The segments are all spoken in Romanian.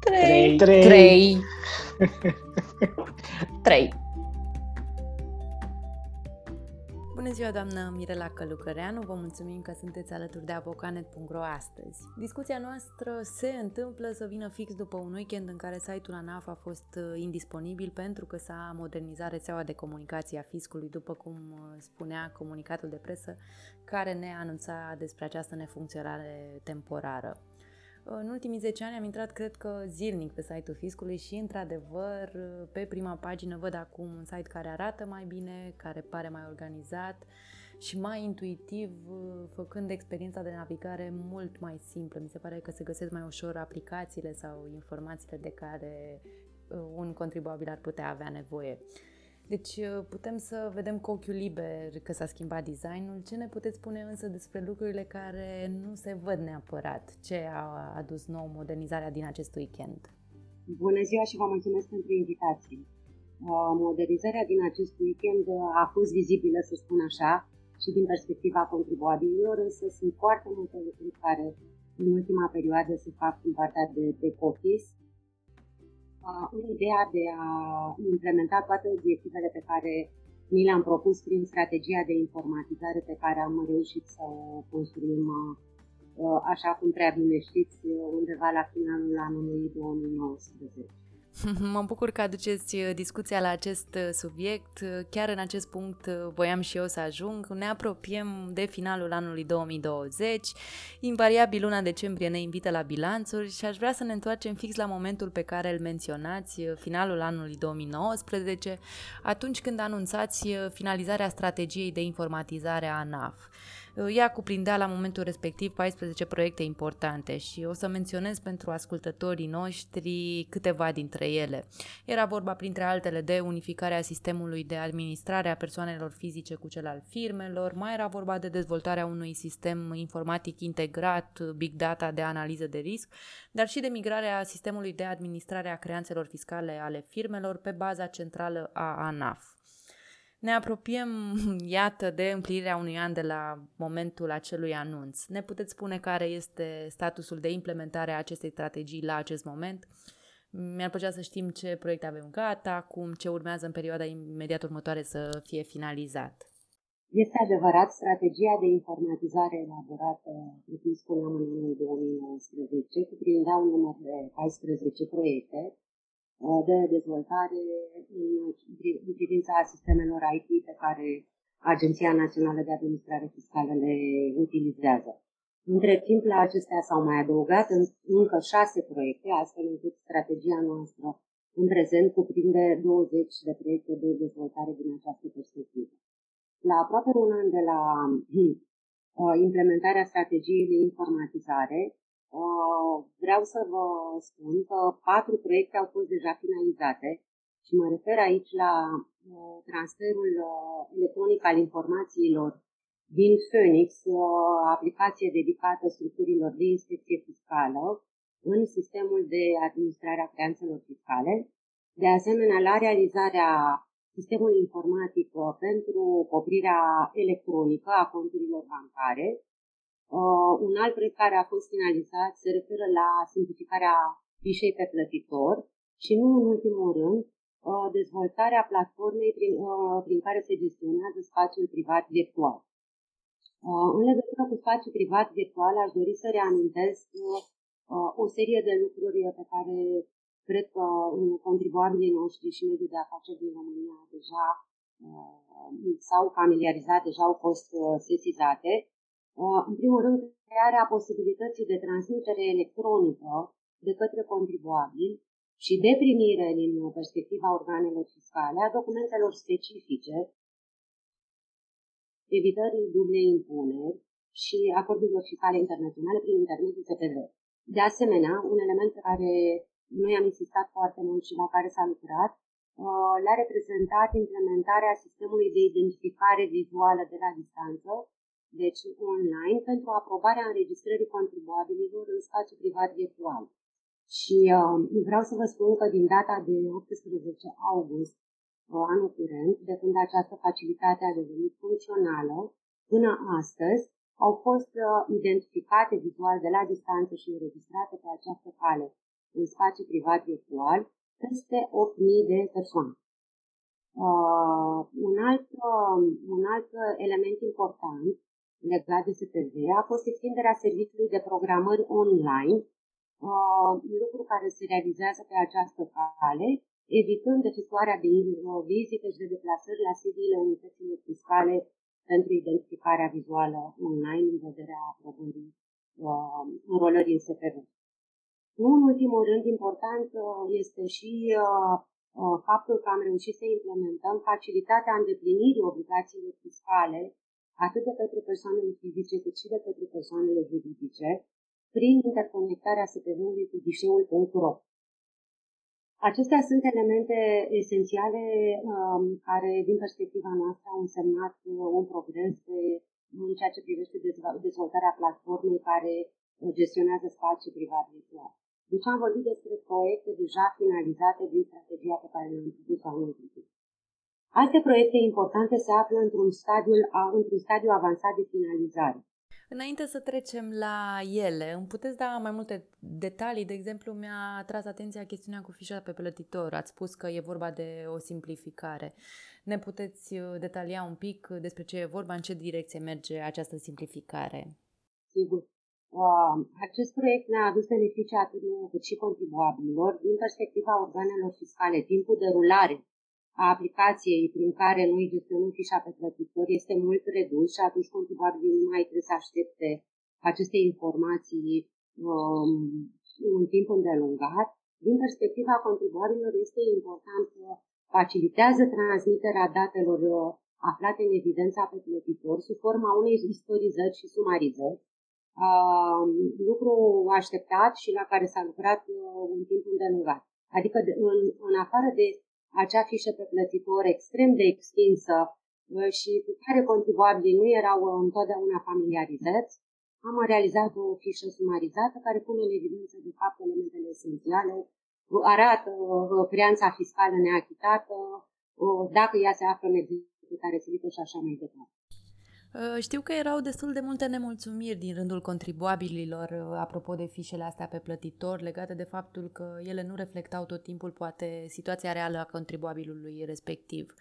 3. 3. 3. 3. Bună ziua, doamnă Mirela Călucăreanu! Vă mulțumim că sunteți alături de avocanet.ro astăzi. Discuția noastră se întâmplă să vină fix după un weekend în care site-ul ANAF a fost uh, indisponibil pentru că s-a modernizat rețeaua de comunicație a fiscului, după cum uh, spunea comunicatul de presă, care ne anunța despre această nefuncționare temporară. În ultimii 10 ani am intrat, cred că, zilnic pe site-ul fiscului și, într-adevăr, pe prima pagină văd acum un site care arată mai bine, care pare mai organizat și mai intuitiv, făcând experiența de navigare mult mai simplă. Mi se pare că se găsesc mai ușor aplicațiile sau informațiile de care uh, un contribuabil ar putea avea nevoie. Deci uh, putem să vedem cu ochiul liber că s-a schimbat designul. Ce ne puteți spune însă despre lucrurile care nu se văd neapărat? Ce a adus nou modernizarea din acest weekend? Bună ziua și vă mulțumesc pentru invitație. Uh, modernizarea din acest weekend a fost vizibilă, să spun așa, și din perspectiva contribuabililor, însă sunt foarte multe lucruri care în ultima perioadă se fac în partea de back office în ideea de a implementa toate obiectivele pe care ni le-am propus prin strategia de informatizare pe care am reușit să o construim, uh, așa cum prea bine știți, undeva la finalul anului 2019. Mă bucur că aduceți uh, discuția la acest uh, subiect. Uh, chiar în acest punct voiam și eu să ajung. Ne apropiem de finalul anului 2020. Invariabil luna decembrie ne invită la bilanțuri și aș vrea să ne întoarcem fix la momentul pe care îl menționați, finalul anului 2019, atunci când anunțați finalizarea strategiei de informatizare a ANAF. Ea cuprindea la momentul respectiv 14 proiecte importante și o să menționez pentru ascultătorii noștri câteva dintre ele. Era vorba printre altele de unificarea sistemului de administrare a persoanelor fizice cu cel al firmelor, mai era vorba de dezvoltarea unui sistem informatic integrat, big data de analiză de risc, dar și de migrarea sistemului de administrare a creanțelor fiscale ale firmelor pe baza centrală a ANAF. Ne apropiem, iată, de împlinirea unui an de la momentul acelui anunț. Ne puteți spune care este statusul de implementare a acestei strategii la acest moment? Mi-ar plăcea să știm ce proiecte avem gata, cum ce urmează în perioada imediat următoare să fie finalizat. Este adevărat, strategia de informatizare elaborată, cum spuneam, în anul 2019, cuprindea un număr de 14 proiecte, Uh, de dezvoltare în privința sistemelor IT pe care Agenția Națională de Administrare Fiscală le utilizează. Între timp, la acestea s-au mai adăugat încă șase proiecte, astfel încât strategia noastră în prezent cuprinde 20 de proiecte de dezvoltare din această perspectivă. La aproape un an de la uh, implementarea strategiei de informatizare, Uh, vreau să vă spun că patru proiecte au fost deja finalizate și mă refer aici la uh, transferul uh, electronic al informațiilor din Phoenix, aplicație dedicată structurilor de inspecție fiscală, în sistemul de administrare a creanțelor fiscale. De asemenea, la realizarea sistemului informatic pentru coprirea electronică a conturilor bancare, Uh, un alt proiect care a fost finalizat se referă la simplificarea fișei pe plătitor și nu în ultimul rând uh, dezvoltarea platformei prin, uh, prin care se gestionează spațiul privat virtual. Uh, în legătură cu spațiul privat virtual aș dori să reamintesc uh, o serie de lucruri pe care cred că contribuabilii noștri și mediul de afaceri din România deja uh, s-au familiarizat, deja au fost uh, sesizate. Uh, în primul rând, crearea posibilității de transmitere electronică de către contribuabil și de primire din perspectiva organelor fiscale a documentelor specifice, evitării dublei impuneri și acordurilor fiscale internaționale prin intermediul TPV. De asemenea, un element pe care noi am insistat foarte mult și la care s-a lucrat, uh, le-a reprezentat implementarea sistemului de identificare vizuală de la distanță, deci online, pentru aprobarea înregistrării contribuabililor în spațiu privat virtual. Și uh, vreau să vă spun că din data de 18 august uh, anul curent, de când această facilitate a devenit funcțională, până astăzi, au fost uh, identificate vizual de la distanță și înregistrate pe această cale în spațiu privat virtual peste 8.000 de persoane. Uh, un, alt, uh, un alt element important legat de SPV a fost extinderea serviciului de programări online, uh, lucru care se realizează pe această cale, evitând efectuarea de vizite și de deplasări la sediile unităților fiscale pentru identificarea vizuală online în vederea aprobării uh, înrolării în SPV. Nu în ultimul rând, important uh, este și uh, uh, faptul că am reușit să implementăm facilitatea îndeplinirii obligațiilor fiscale atât de către persoanele fizice cât și de către persoanele juridice prin interconectarea SPV-ului cu ghișeul.ro. Acestea sunt elemente esențiale um, care, din perspectiva noastră, au însemnat uh, un progres în ceea ce privește dezvoltarea platformei care uh, gestionează spațiul privat virtual. Deci am vorbit despre proiecte deja finalizate din strategia pe care le-am propus anul trecut. Alte proiecte importante se află într-un stadiu, într-un stadiu avansat de finalizare. Înainte să trecem la ele, îmi puteți da mai multe detalii? De exemplu, mi-a atras atenția chestiunea cu fișa pe plătitor. Ați spus că e vorba de o simplificare. Ne puteți uh, detalia un pic despre ce e vorba, în ce direcție merge această simplificare? Sigur. Uh, acest proiect ne-a adus beneficii atât nouă cât și contribuabililor din perspectiva organelor fiscale. Timpul de rulare a aplicației prin care noi gestionăm fișa pe plătitor este mult redus și atunci contribuabilii nu mai trebuie să aștepte aceste informații um, un timp îndelungat. Din perspectiva contribuabililor este important că facilitează transmiterea datelor uh, aflate în evidența pe plătitor sub forma unei istorizări și sumarizări, uh, lucru așteptat și la care s-a lucrat uh, un timp îndelungat. Adică de, în, în afară de acea fișă pe plătitor extrem de extinsă uh, și cu care contribuabilii nu erau uh, întotdeauna familiarizați, am realizat o fișă sumarizată care pune în evidență de fapt elementele esențiale, arată uh, creanța fiscală neachitată, dacă ea se află în executare silită și așa mai departe. Uh, știu că erau destul de multe nemulțumiri din rândul contribuabililor uh, apropo de fișele astea pe plătitor, legate de faptul că ele nu reflectau tot timpul poate situația reală a contribuabilului respectiv.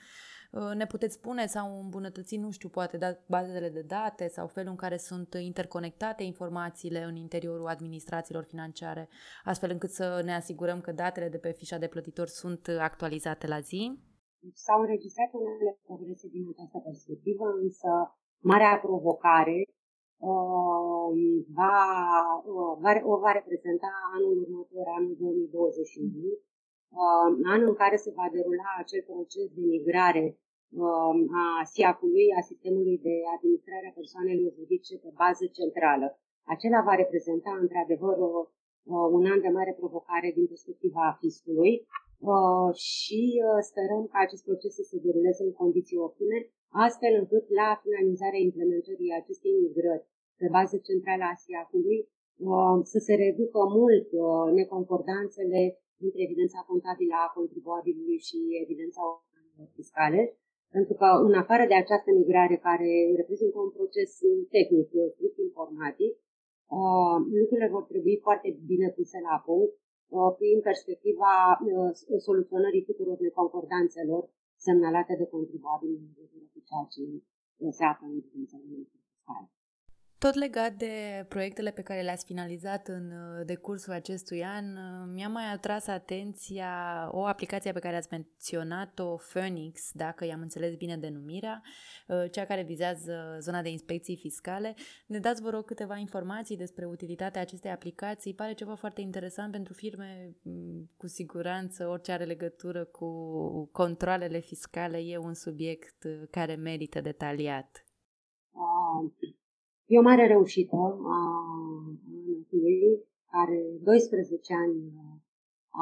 Uh, ne puteți spune sau îmbunătăți, nu știu, poate da, bazele de date sau felul în care sunt interconectate informațiile în interiorul administrațiilor financiare, astfel încât să ne asigurăm că datele de pe fișa de plătitor sunt actualizate la zi? S-au înregistrat unele progrese din această perspectivă, însă marea provocare uh, va, uh, va, o va reprezenta anul următor, anul 2021, uh, anul în care se va derula acel proces de migrare uh, a SIAC-ului, a sistemului de administrare a persoanelor juridice pe bază centrală. Acela va reprezenta, într-adevăr, uh, un an de mare provocare din perspectiva fiscului uh, și uh, sperăm ca acest proces să se deruleze în condiții optime astfel încât la finalizarea implementării acestei migrări pe bază centrală a SIAC-ului uh, să se reducă mult uh, neconcordanțele între evidența contabilă a contribuabilului și evidența fiscale, pentru că în afară de această migrare care reprezintă un proces tehnic, strict informatic, uh, lucrurile vor trebui foarte bine puse la punct prin perspectiva soluționării tuturor neconcordanțelor semnalate de contribuabili în legătură cu ceea ce se află în evidența fiscale. Tot legat de proiectele pe care le-ați finalizat în uh, decursul acestui an, uh, mi-a mai atras atenția o aplicație pe care ați menționat-o, Phoenix, dacă i-am înțeles bine denumirea, uh, cea care vizează zona de inspecții fiscale. Ne dați, vă rog, câteva informații despre utilitatea acestei aplicații. Pare ceva foarte interesant pentru firme, mm, cu siguranță, orice are legătură cu controlele fiscale e un subiect care merită detaliat. Uh E o mare reușită a lui, care 12 ani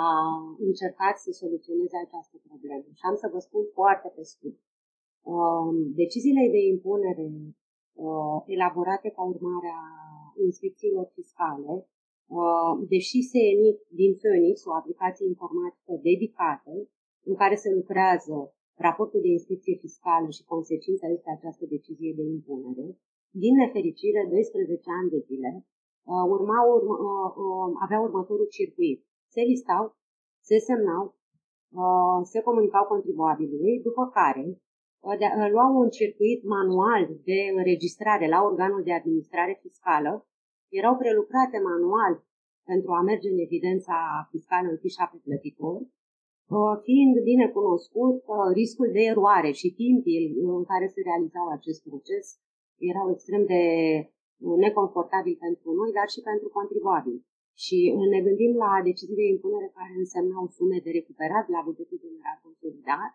a încercat să soluționeze această problemă. Și am să vă spun foarte pe scurt. Um, deciziile de impunere uh, elaborate ca urmare a inspecțiilor fiscale, uh, deși se emit din Phoenix, o aplicație informatică dedicată, în care se lucrează raportul de inspecție fiscală și consecința este această decizie de impunere, din nefericire, 12 ani de zile, uh, urma, urma, avea următorul circuit. Se listau, se semnau, se comunicau contribuabilului, după care luau un circuit manual de înregistrare la organul de administrare fiscală, erau prelucrate manual pentru a merge în evidența fiscală în fișa pe plătitor, fiind bine cunoscut riscul de eroare și timpul în care se realizau acest proces erau extrem de neconfortabil pentru noi, dar și pentru contribuabili. Și ne gândim la decizii de impunere care însemnau sume de recuperat la bugetul general consolidat,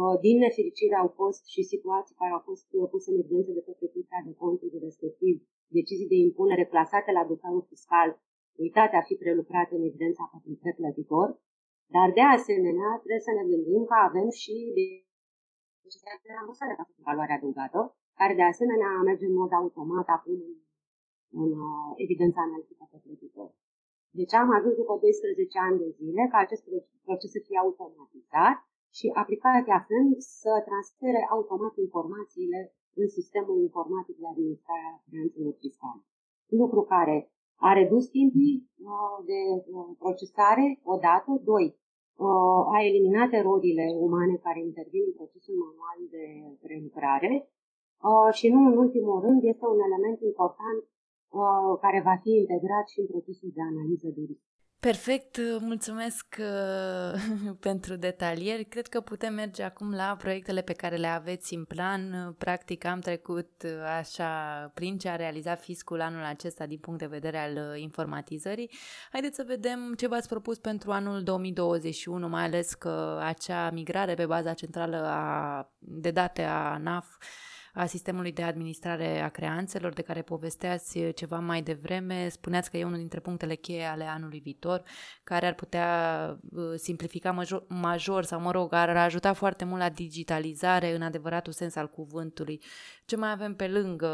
Uh, din nefericire au fost și situații care au fost uh, puse în evidență de către Curtea de Conturi, respectiv decizii de impunere plasate la dosarul fiscal, uitate a fi prelucrate în evidența pe plătitor, dar de asemenea trebuie să ne gândim că avem și decizia de rambursare la valoare adăugată, care de asemenea merge în mod automat acum în, în uh, evidența analitică pe plătitor. Deci am ajuns după 12 ani de zile ca acest proces să fie automatizat și aplicația FEM să transfere automat informațiile în sistemul informatic de administrare a finanțelor fiscale. Lucru care a redus timpii uh, de uh, procesare, odată, doi, uh, a eliminat erorile umane care intervin în procesul manual de prelucrare și nu în ultimul rând este un element important care va fi integrat și în procesul de analiză de risc. Perfect, mulțumesc uh, pentru detalieri. Cred că putem merge acum la proiectele pe care le aveți în plan. Practic am trecut uh, așa prin ce a realizat fiscul anul acesta din punct de vedere al uh, informatizării. Haideți să vedem ce v-ați propus pentru anul 2021, mai ales că acea migrare pe baza centrală a, de date a NAF a sistemului de administrare a creanțelor, de care povesteați ceva mai devreme. Spuneați că e unul dintre punctele cheie ale anului viitor, care ar putea uh, simplifica major, major sau, mă rog, ar ajuta foarte mult la digitalizare în adevăratul sens al cuvântului. Ce mai avem pe lângă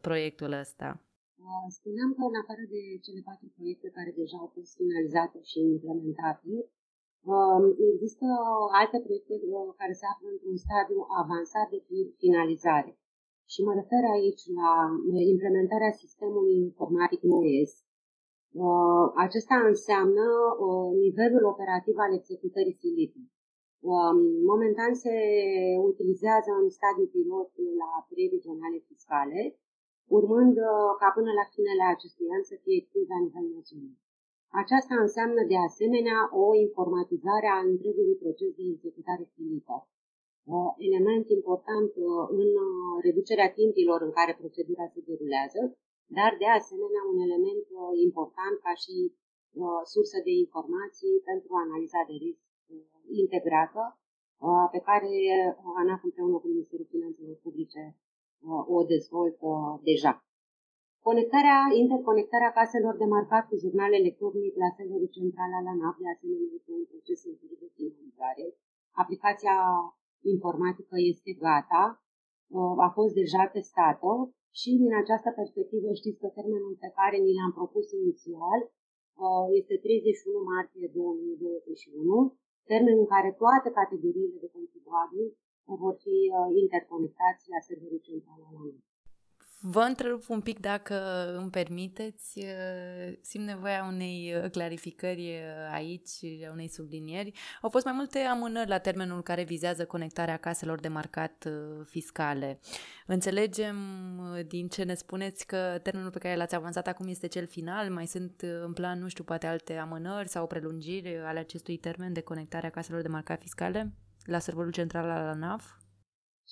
proiectul ăsta? Uh, spuneam că, în afară de cele patru proiecte care deja au fost finalizate și implementate, uh, există alte proiecte care se află într-un stadiu avansat de finalizare. Și mă refer aici la implementarea sistemului informatic NOES. Uh, acesta înseamnă uh, nivelul operativ al executării silite. Um, momentan se utilizează în stadiu pilot la trei regionale fiscale, urmând uh, ca până la finele acestui an să fie extins la nivel național. Aceasta înseamnă de asemenea o informatizare a întregului proces de executare filită. Element important uh, în uh, reducerea timpilor în care procedura se derulează, dar de asemenea un element uh, important ca și sursă de informații pentru analiza de risc integrată, pe care ANAF împreună cu Ministerul Finanțelor Publice o dezvoltă deja. Conectarea, interconectarea caselor de marcat cu jurnal electronic la serverul central al ANAF, de asemenea, este un proces în curs de finalizare. Aplicația informatică este gata, uh, a fost deja testată și din această perspectivă știți că termenul pe care ni l-am propus inițial uh, este 31 martie 2021, termen în care toate categoriile de contribuabili vor fi uh, interconectați la serverul central al anului. Vă întrerup un pic dacă îmi permiteți. Simt nevoia unei clarificări aici, a unei sublinieri. Au fost mai multe amânări la termenul care vizează conectarea caselor de marcat fiscale. Înțelegem din ce ne spuneți că termenul pe care l-ați avansat acum este cel final, mai sunt în plan, nu știu, poate alte amânări sau prelungiri ale acestui termen de conectare a caselor de marcat fiscale la serverul central al ANAF?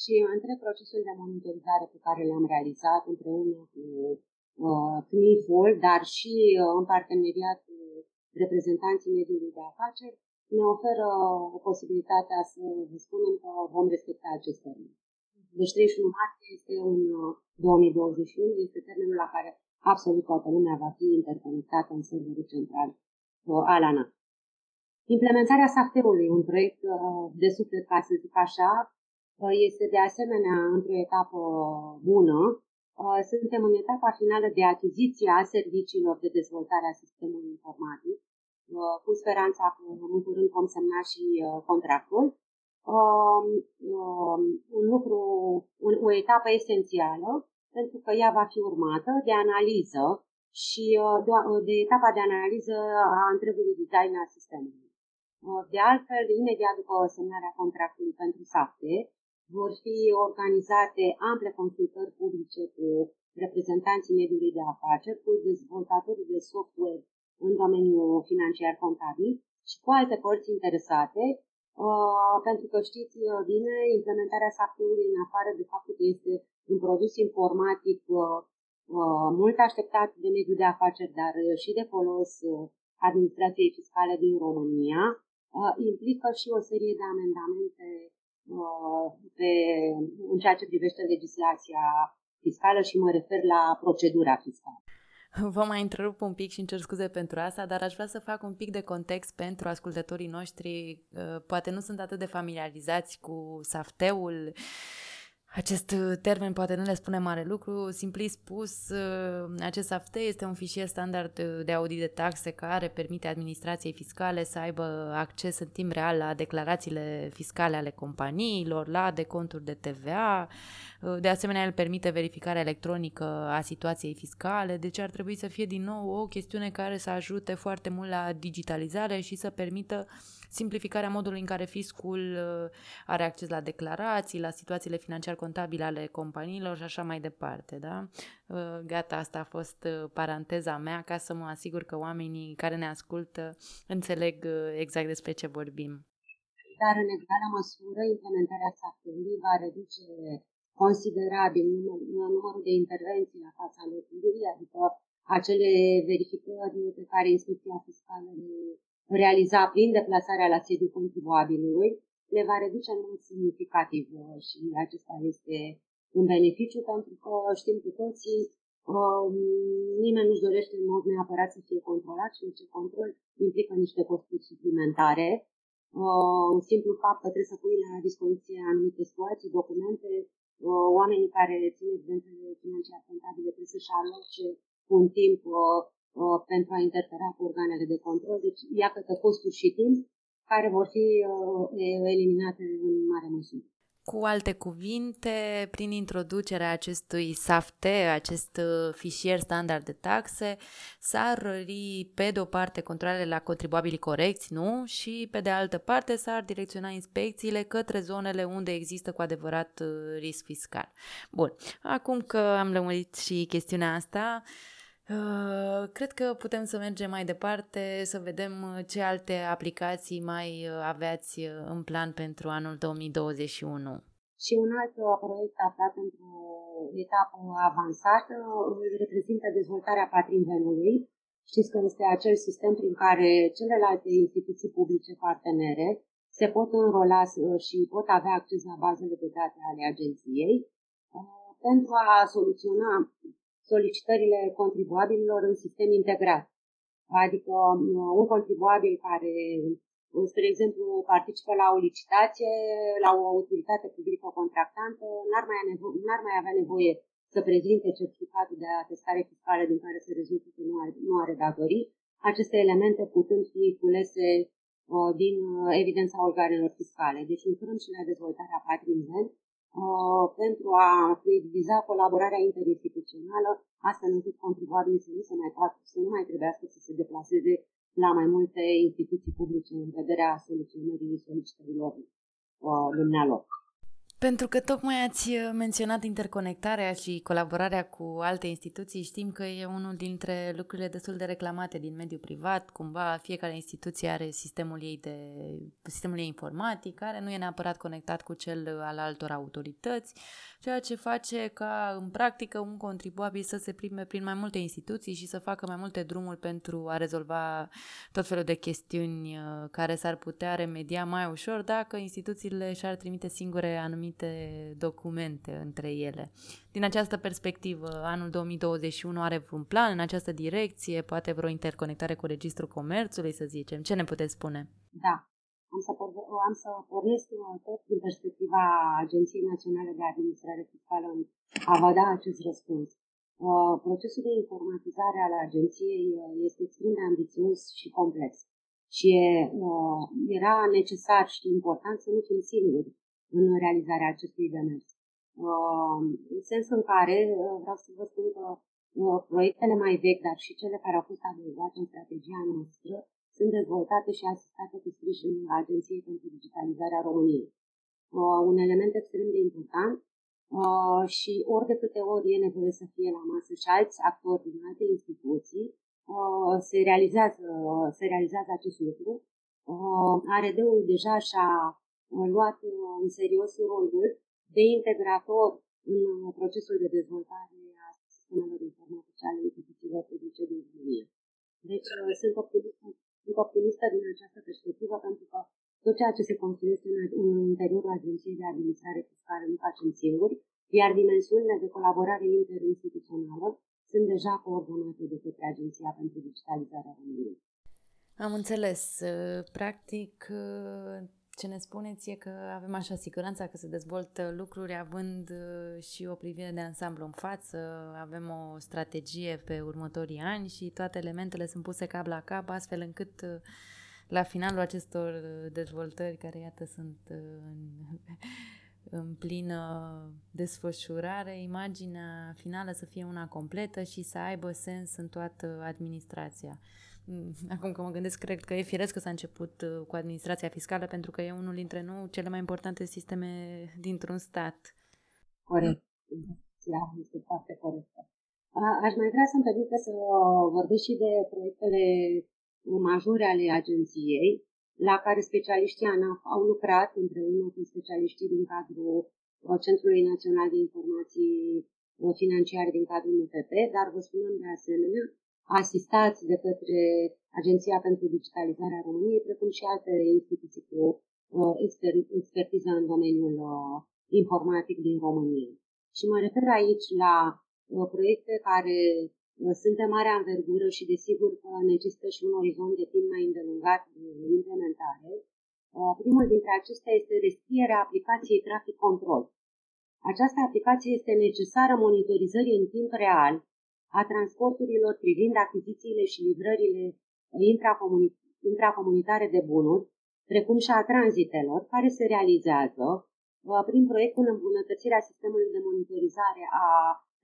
Și între procesul de monitorizare pe care le-am realizat împreună cu uh, CNIF-ul, dar și uh, în parteneriat cu reprezentanții mediului de afaceri, ne oferă o posibilitatea să vă spunem că vom respecta acest termen. Deci 31 martie este în 2021, uh, este termenul la care absolut toată lumea va fi interconectată în serverul central uh, al ANA. Implementarea SAFTE-ului, un proiect de suflet, ca să zic așa, este de asemenea într-o etapă bună. Suntem în etapa finală de achiziție a serviciilor de dezvoltare a sistemului informatic, cu speranța că în curând vom semna și contractul. Un lucru, o etapă esențială, pentru că ea va fi urmată de analiză și de, de etapa de analiză a întregului design al sistemului. De altfel, imediat după semnarea contractului pentru SAFTE, vor fi organizate ample consultări publice cu reprezentanții mediului de afaceri, cu dezvoltatorii de software în domeniul financiar contabil și cu alte părți interesate, uh, pentru că știți uh, bine, implementarea SAP-ului în afară de faptul că este un produs informatic uh, mult așteptat de mediul de afaceri, dar și de folos administrației fiscale din România, implică și o serie de amendamente pe, în ceea ce privește legislația fiscală și mă refer la procedura fiscală. Vă mai întrerup un pic și îmi cer scuze pentru asta, dar aș vrea să fac un pic de context pentru ascultătorii noștri. Poate nu sunt atât de familiarizați cu safteul acest uh, termen poate nu le spune mare lucru, simpli spus, uh, acest AFT este un fișier standard uh, de audit de taxe care permite administrației fiscale să aibă acces în timp real la declarațiile fiscale ale companiilor, la deconturi de TVA, de asemenea el permite verificarea electronică a situației fiscale, deci ar trebui să fie din nou o chestiune care să ajute foarte mult la digitalizare și să permită simplificarea modului în care fiscul uh, are acces la declarații, la situațiile financiar-contabile ale companiilor și așa mai departe. Da? Uh, gata, asta a fost uh, paranteza mea ca să mă asigur că oamenii care ne ascultă înțeleg exact despre ce vorbim. Dar în egală măsură, implementarea SAFTului va reduce considerabil numărul de intervenții la fața locului, adică acele verificări pe care instrucția fiscală le realiza prin deplasarea la sediul contribuabilului, le va reduce în mod semnificativ uh, și acesta este un beneficiu pentru că știm cu toții um, nimeni nu-și dorește în mod neapărat să fie controlat și orice control implică niște costuri suplimentare. Uh, un simplu fapt că trebuie să pui la dispoziție anumite situații, documente, uh, oamenii care țin evidențele financiare contabile trebuie să-și aloce un timp Uh, pentru a interfera cu organele de control. Deci, iată că costuri și timp care vor fi uh, eliminate în mare măsură. Cu alte cuvinte, prin introducerea acestui SAFT, acest uh, fișier standard de taxe, s-ar rări pe de o parte controlele la contribuabili corecți, nu? Și pe de altă parte s-ar direcționa inspecțiile către zonele unde există cu adevărat risc fiscal. Bun, acum că am lămurit și chestiunea asta, uh, Uh, cred că putem să mergem mai departe, să vedem uh, ce alte aplicații mai uh, aveați în plan pentru anul 2021. Și un alt proiect aflat într-o etapă avansată îl reprezintă dezvoltarea patrimoniului. Știți că este acel sistem prin care celelalte instituții publice partenere se pot înrola și pot avea acces la bazele de date ale agenției pentru a soluționa solicitările contribuabililor în sistem integrat. Adică uh, un contribuabil care, uh, spre exemplu, participă la o licitație, la o utilitate publică contractantă, n-ar mai, nevo- n-ar mai avea nevoie să prezinte certificatul de atestare fiscală din care se rezultă că nu are, nu are datorii, aceste elemente putând fi culese uh, din uh, evidența organelor fiscale. Deci lucrăm și la dezvoltarea patrimoniului Uh, pentru a fluidiza colaborarea interinstituțională, astfel încât contribuabilii să nu se mai poată, să nu mai trebuiască să se deplaseze la mai multe instituții publice în vederea soluționării solicitărilor uh, dumnealor. Pentru că tocmai ați uh, menționat interconectarea și colaborarea cu alte instituții, știm că e unul dintre lucrurile destul de reclamate din mediul privat. Cumva fiecare instituție are sistemul ei, de, sistemul ei informatic, care nu e neapărat conectat cu cel al altor autorități, ceea ce face ca în practică un contribuabil să se prime prin mai multe instituții și să facă mai multe drumuri pentru a rezolva tot felul de chestiuni uh, care s-ar putea remedia mai ușor dacă instituțiile și-ar trimite singure anumite anumite documente între ele. Din această perspectivă, anul 2021 are vreun plan în această direcție? Poate vreo interconectare cu Registrul Comerțului, să zicem? Ce ne puteți spune? Da. Am să, por- am să pornesc tot din perspectiva Agenției Naționale de Administrare Fiscală a vă da acest răspuns. Uh, procesul de informatizare al agenției uh, este extrem de ambițios și complex și uh, era necesar și important să nu fim singuri în realizarea acestui demers. În sensul în care vreau să vă spun că proiectele mai vechi, dar și cele care au fost adăugate în strategia noastră, sunt dezvoltate și asistate cu sprijinul Agenției pentru Digitalizarea României. Un element extrem de important Uh, și ori de câte ori e nevoie să fie la masă și alți actori din alte instituții, uh, se, realizează, se realizează acest lucru. Uh, ARD-ul deja și-a luat în serios rolul de integrator în procesul de dezvoltare a sistemelor informatice ale instituțiilor publice din România. Deci sunt optimistă, sunt optimistă din această perspectivă pentru că tot ceea ce se construiește în, interiorul Agenției de Administrare Fiscală nu facem singuri, iar dimensiunile de colaborare interinstituțională sunt deja coordonate de către Agenția pentru Digitalizarea României. Am înțeles. Practic, ce ne spuneți e că avem așa siguranța că se dezvoltă lucruri având și o privire de ansamblu în față, avem o strategie pe următorii ani și toate elementele sunt puse cap la cap, astfel încât la finalul acestor uh, dezvoltări care, iată, sunt uh, în, în plină desfășurare, imaginea finală să fie una completă și să aibă sens în toată administrația. Mm, acum că mă gândesc, cred că e firesc că s-a început uh, cu administrația fiscală pentru că e unul dintre nou cele mai importante sisteme dintr-un stat. Corect. Da, este foarte corect. Aș mai vrea să-mi permite să vorbesc și de proiectele majore ale agenției, la care specialiștii ANAF au lucrat împreună cu specialiștii din cadrul uh, Centrului Național de Informații uh, Financiare din cadrul MPP, dar vă spunem de asemenea, asistați de către Agenția pentru Digitalizarea României, precum și alte instituții cu uh, expertiză în domeniul informatic din România. Și mă refer aici la proiecte care sunt de mare anvergură și desigur că necesită și un orizont de timp mai îndelungat de implementare. Uh, primul dintre acestea este rescrierea aplicației Traffic Control. Această aplicație este necesară monitorizării în timp real a transporturilor privind achizițiile și livrările intracomunitare de bunuri, precum și a tranzitelor, care se realizează uh, prin proiectul îmbunătățirea sistemului de monitorizare a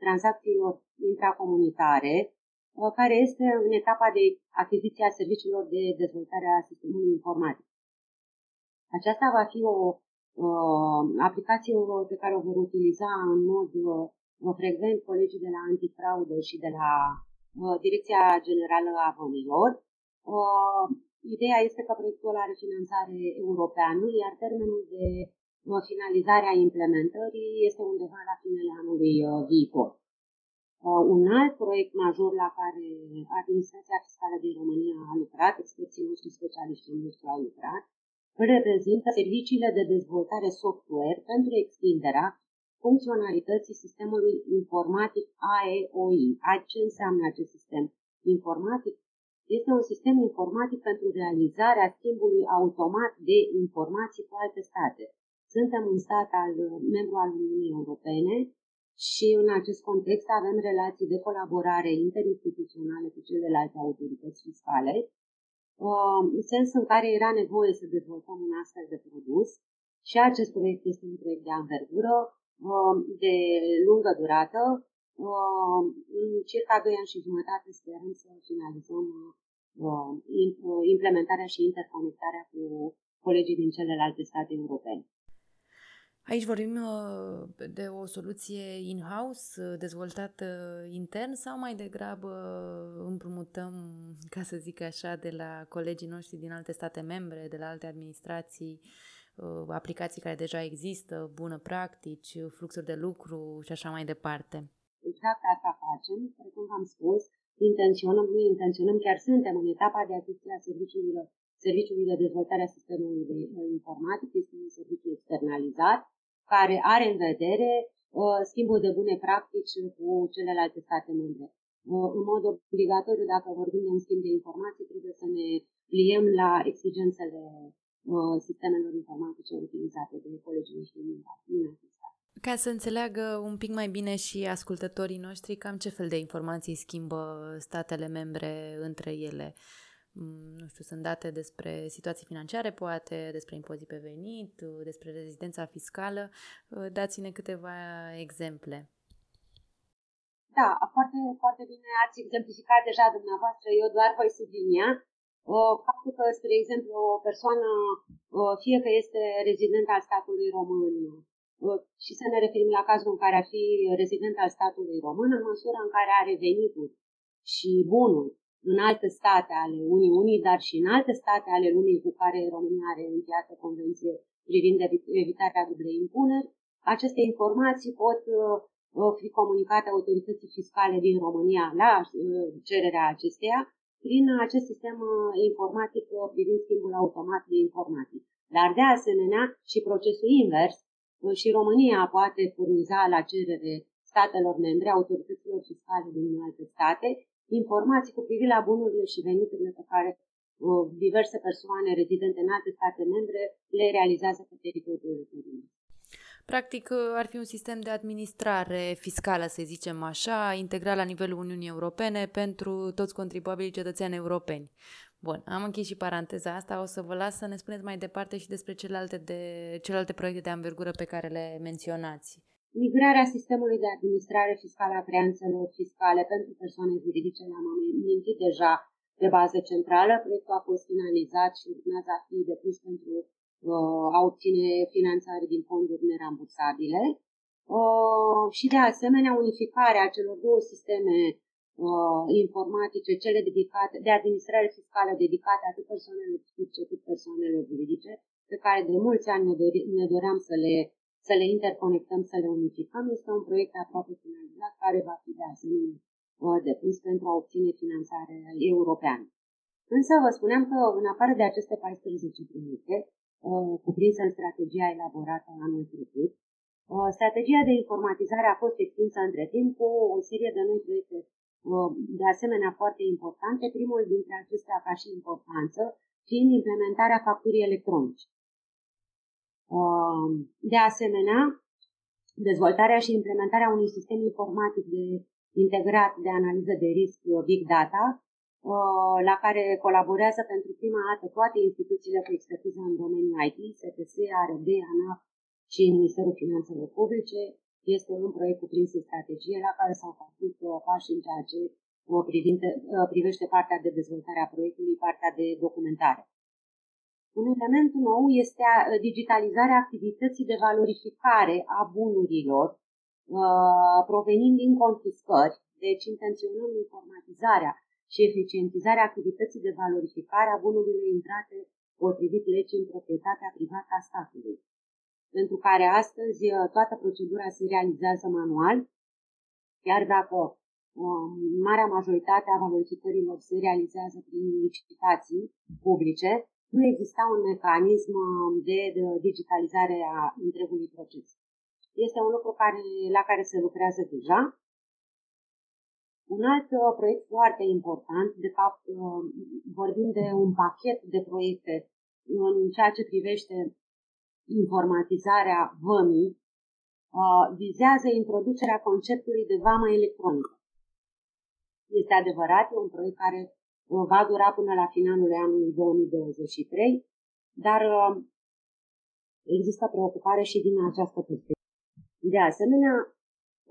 tranzacțiilor intracomunitare, uh, care este în etapa de achiziție a serviciilor de dezvoltare a sistemului informatic. Aceasta va fi o uh, aplicație pe care o vor utiliza în mod uh, frecvent colegii de la antifraudă și de la uh, Direcția Generală a Vămilor. Uh, ideea este că proiectul are finanțare europeană, iar termenul de finalizarea implementării este undeva la finele anului uh, viitor. Uh, un alt proiect major la care Administrația Fiscală din România a lucrat, experții noștri specialiștii noștri au lucrat, reprezintă serviciile de dezvoltare software pentru extinderea funcționalității sistemului informatic AEOI. Ce înseamnă acest sistem informatic? Este un sistem informatic pentru realizarea schimbului automat de informații cu alte state. Suntem un stat al, membru al Uniunii Europene și în acest context avem relații de colaborare interinstituționale cu celelalte autorități fiscale, uh, în sens în care era nevoie să dezvoltăm un astfel de produs și acest proiect este un proiect de anvergură, uh, de lungă durată, uh, în circa 2 ani și jumătate sperăm să finalizăm implementarea și interconectarea cu colegii din celelalte state europene. Aici vorbim uh, de o soluție in-house, uh, dezvoltată intern sau mai degrabă împrumutăm, ca să zic așa, de la colegii noștri din alte state membre, de la alte administrații, uh, aplicații care deja există, bună practici, fluxuri de lucru și așa mai departe. Exact asta facem, precum v-am spus, intenționăm, nu intenționăm, chiar suntem în etapa de achiziție a serviciilor serviciului de dezvoltare a sistemului de informatic, este un serviciu externalizat, care are în vedere uh, schimbul de bune practici cu celelalte state membre. Uh, în mod obligatoriu, dacă vorbim de un schimb de informații, trebuie să ne pliem la exigențele uh, sistemelor informatice utilizate de colegii noștri din ca să înțeleagă un pic mai bine și ascultătorii noștri cam ce fel de informații schimbă statele membre între ele. Mm, nu știu, sunt date despre situații financiare, poate, despre impozit pe venit, despre rezidența fiscală. Dați-ne câteva exemple. Da, foarte, foarte bine ați exemplificat deja dumneavoastră. Eu doar voi sublinia faptul că, spre exemplu, o persoană, fie că este rezident al statului român, și să ne referim la cazul în care ar fi rezident al statului român, în măsura în care are venituri și bunuri în alte state ale Uniunii, dar și în alte state ale lumii cu care România are încheiată convenție privind evitarea dublei impuneri, aceste informații pot uh, fi comunicate autorității fiscale din România la uh, cererea acesteia prin acest sistem uh, informatic privind schimbul automat de informații. Dar de asemenea și procesul invers, și România poate furniza la cerere statelor membre, autorităților fiscale din alte state, informații cu privire la bunurile și veniturile pe care uh, diverse persoane rezidente în alte state membre le realizează pe teritoriul României. Practic, uh, ar fi un sistem de administrare fiscală, să zicem așa, integrat la nivelul Uniunii Europene pentru toți contribuabilii cetățeni europeni. Bun, am închis și paranteza asta, o să vă las să ne spuneți mai departe și despre celelalte, de, celelalte proiecte de anvergură pe care le menționați. Migrarea sistemului de administrare fiscală a creanțelor fiscale pentru persoane juridice le-am amintit deja de bază centrală. Proiectul a fost finalizat și urmează a fi depus pentru uh, a obține finanțare din fonduri nerambursabile. Uh, și de asemenea unificarea celor două sisteme uh, informatice, cele dedicate, de administrare fiscală dedicate atât persoanelor fizice cât persoanelor juridice, pe care de mulți ani ne, dori, ne doream să le, să le interconectăm, să le unificăm. Este un proiect aproape finalizat care va fi de asemenea uh, depus pentru a obține finanțare europeană. Însă vă spuneam că în afară de aceste 14 proiecte, uh, cuprinse în strategia elaborată anul trecut, uh, strategia de informatizare a fost extinsă între timp cu o serie de noi proiecte de asemenea foarte importante, primul dintre acestea ca și importanță, fiind implementarea facturii electronice. De asemenea, dezvoltarea și implementarea unui sistem informatic de integrat de analiză de risc Big Data, la care colaborează pentru prima dată toate instituțiile cu expertiză în domeniul IT, STS, ARD, ANAF și Ministerul Finanțelor Publice, este un proiect cuprins în strategie la care s-au făcut uh, pași în ceea ce uh, privinte, uh, privește partea de dezvoltare a proiectului, partea de documentare. Un element nou este digitalizarea activității de valorificare a bunurilor provenind din confiscări, deci intenționăm informatizarea și eficientizarea activității de valorificare a bunurilor intrate potrivit legii în proprietatea privată a statului pentru care astăzi uh, toată procedura se realizează manual, chiar dacă um, marea majoritate a valorificărilor se realizează prin licitații publice, nu exista un mecanism um, de, de digitalizare a întregului proces. Este un lucru care, la care se lucrează deja. Un alt uh, proiect foarte important, de fapt uh, vorbim de un pachet de proiecte în ceea ce privește informatizarea vămii vizează introducerea conceptului de vamă electronică. Este adevărat, e un proiect care va dura până la finalul anului 2023, dar există preocupare și din această perspectivă. De asemenea,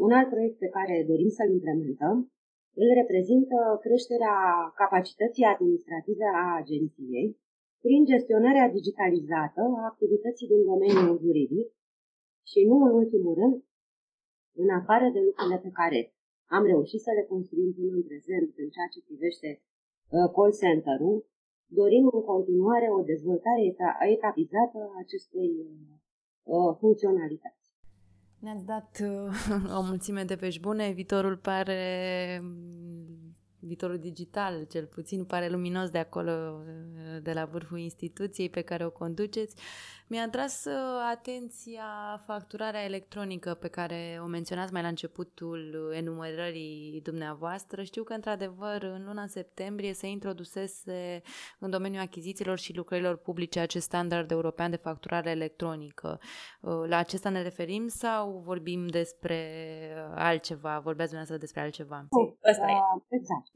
un alt proiect pe care dorim să-l implementăm îl reprezintă creșterea capacității administrative a agenției prin gestionarea digitalizată a activității din domeniul juridic și nu în ultimul rând, în afară de lucrurile pe care am reușit să le construim până în prezent în ceea ce privește uh, call center-ul, dorim în continuare o dezvoltare etapizată a acestei uh, funcționalități. Ne-ați dat uh, o mulțime de vești bune, viitorul pare viitorul digital, cel puțin pare luminos de acolo, de la vârful instituției pe care o conduceți. Mi-a atras uh, atenția facturarea electronică pe care o menționați mai la începutul enumerării dumneavoastră. Știu că, într-adevăr, în luna septembrie se introdusese în domeniul achizițiilor și lucrărilor publice acest standard european de facturare electronică. Uh, la acesta ne referim sau vorbim despre altceva? Vorbeați dumneavoastră despre altceva? Asta e. Exact.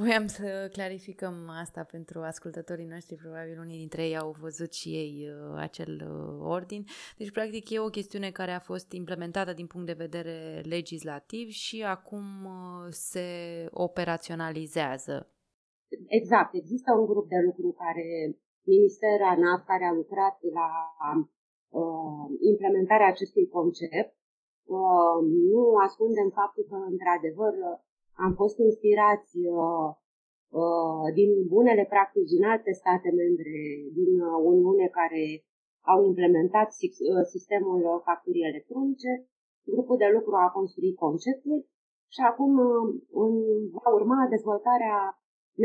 Voiam să clarificăm asta pentru ascultătorii noștri. Probabil unii dintre ei au văzut și ei uh, acel uh, ordin. Deci, practic, e o chestiune care a fost implementată din punct de vedere legislativ și acum uh, se operaționalizează. Exact. Există un grup de lucru care, Ministerul ANAF, care a lucrat la uh, implementarea acestui concept. Uh, nu ascundem faptul că, într-adevăr, am fost inspirați uh, uh, din bunele practici din alte state membre din Uniune care au implementat sistemul facturii electronice. Grupul de lucru a construit conceptul și acum va urma dezvoltarea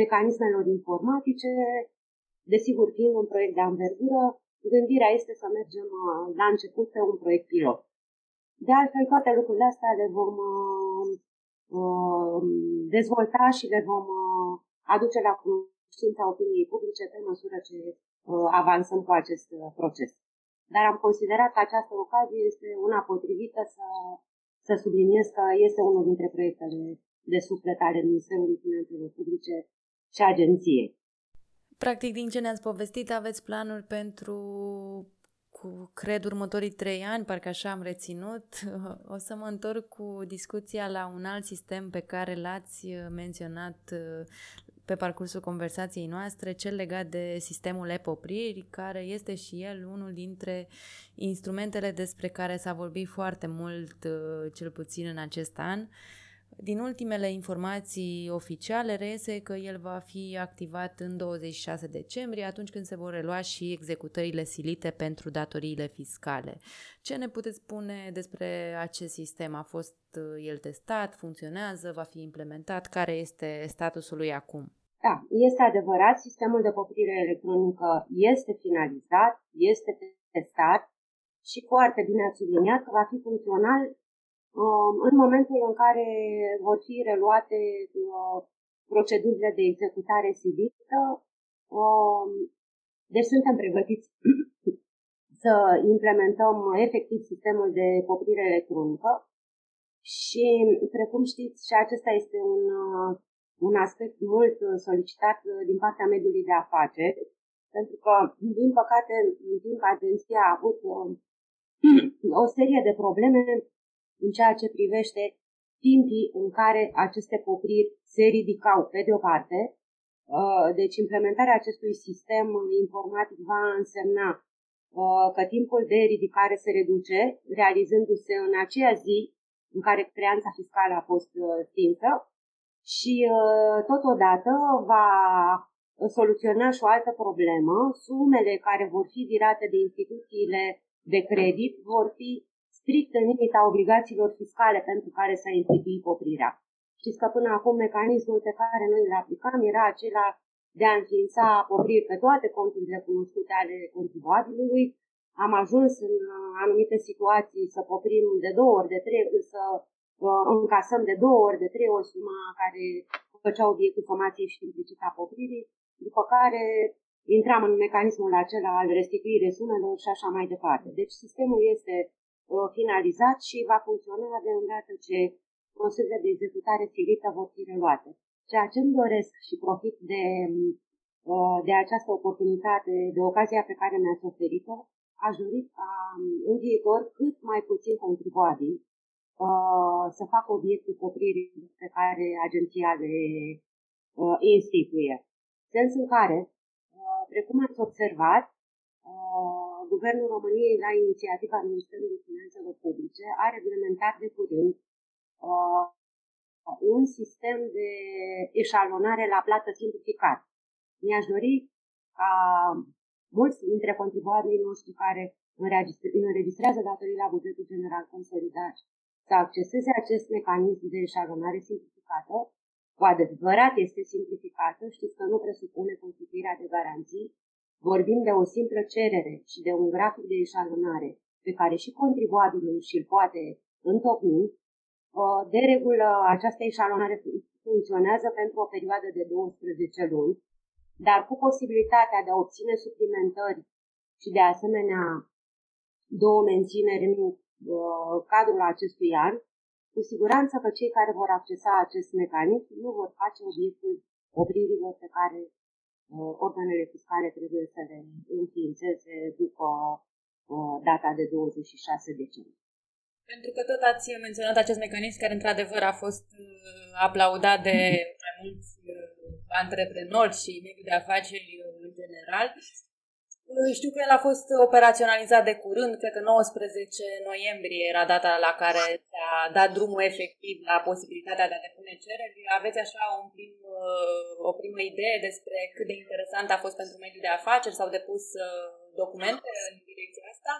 mecanismelor informatice, desigur fiind un proiect de anvergură, gândirea este să mergem la început pe un proiect pilot. De altfel, toate lucrurile astea le vom Uh, dezvolta și le vom uh, aduce la cunoștința opiniei publice pe măsură ce uh, avansăm cu acest proces. Dar am considerat că această ocazie este una potrivită să, să subliniez că este unul dintre proiectele de suflet ale Ministerului Finanțelor Publice și Agenției. Practic, din ce ne-ați povestit, aveți planuri pentru cu, cred, următorii trei ani, parcă așa am reținut, o să mă întorc cu discuția la un alt sistem pe care l-ați uh, menționat uh, pe parcursul conversației noastre, cel legat de sistemul e-popriri, care este și el unul dintre instrumentele despre care s-a vorbit foarte mult, uh, cel puțin în acest an. Din ultimele informații oficiale reiese că el va fi activat în 26 decembrie, atunci când se vor relua și executările silite pentru datoriile fiscale. Ce ne puteți spune despre acest sistem? A fost uh, el testat, funcționează, va fi implementat? Care este statusul lui acum? Da, este adevărat, sistemul de poprire electronică este finalizat, este testat și foarte bine ați subliniat că va fi funcțional Um, în momentul în care vor fi reluate uh, procedurile de executare civilă, um, deci suntem pregătiți să implementăm efectiv sistemul de poprire electronică și, precum știți, și acesta este un, uh, un aspect mult solicitat din partea mediului de afaceri, pentru că, din păcate, în timp agenția a avut um, o serie de probleme în ceea ce privește timpii în care aceste popriri se ridicau pe de o parte, uh, deci implementarea acestui sistem informatic va însemna uh, că timpul de ridicare se reduce, realizându-se în aceea zi în care creanța fiscală a fost uh, stinsă și totodată va soluționa și o altă problemă. Sumele care vor fi virate de instituțiile de credit vor fi strict în limita obligațiilor fiscale pentru care s-a instituit poprirea. Știți că până acum mecanismul pe care noi îl aplicam era acela de a înființa popriri pe toate conturile cunoscute ale contribuabilului. Am ajuns în anumite situații să poprim de două ori, de trei, să uh, încasăm de două ori, de trei ori suma care făcea obiectul somației și implicit a popririi, după care intram în mecanismul acela al restituirii sumelor și așa mai departe. Deci sistemul este Uh, finalizat și va funcționa de îndată ce măsurile de executare civilită vor fi reluate. Ceea ce îmi doresc și profit de, uh, de această oportunitate, de ocazia pe care mi-ați oferit-o, aș dori ca um, în viitor cât mai puțin contribuabili uh, să facă obiectul copririi pe care agenția le instituie. Sens în care, precum ați observat, Guvernul României, la inițiativa Ministerului Finanțelor Publice, a reglementat de curând uh, un sistem de eșalonare la plată simplificat. Mi-aș dori ca mulți dintre contribuabilii noștri care înregistrează datorii la bugetul general consolidat să acceseze acest mecanism de eșalonare simplificată, cu adevărat este simplificată, știți că nu presupune constituirea de garanții, vorbim de o simplă cerere și de un grafic de eșalonare pe care și contribuabilul și-l poate întocmi, uh, de regulă această eșalonare funcționează pentru o perioadă de 12 luni, dar cu posibilitatea de a obține suplimentări și de asemenea două mențineri în uh, cadrul acestui an, cu siguranță că cei care vor accesa acest mecanism nu vor face obiectul opririlor pe care uh, organele fiscale trebuie să le înființeze după uh, data de 26 decembrie. Pentru că tot ați menționat acest mecanism care într-adevăr a fost uh, aplaudat de mai mulți uh, antreprenori și mediul de afaceri uh, în general. Știu că el a fost operaționalizat de curând, cred că 19 noiembrie era data la care s-a dat drumul efectiv la posibilitatea de a depune cereri. Aveți așa un prim, o primă idee despre cât de interesant a fost pentru mediul de afaceri? S-au depus documente în direcția asta?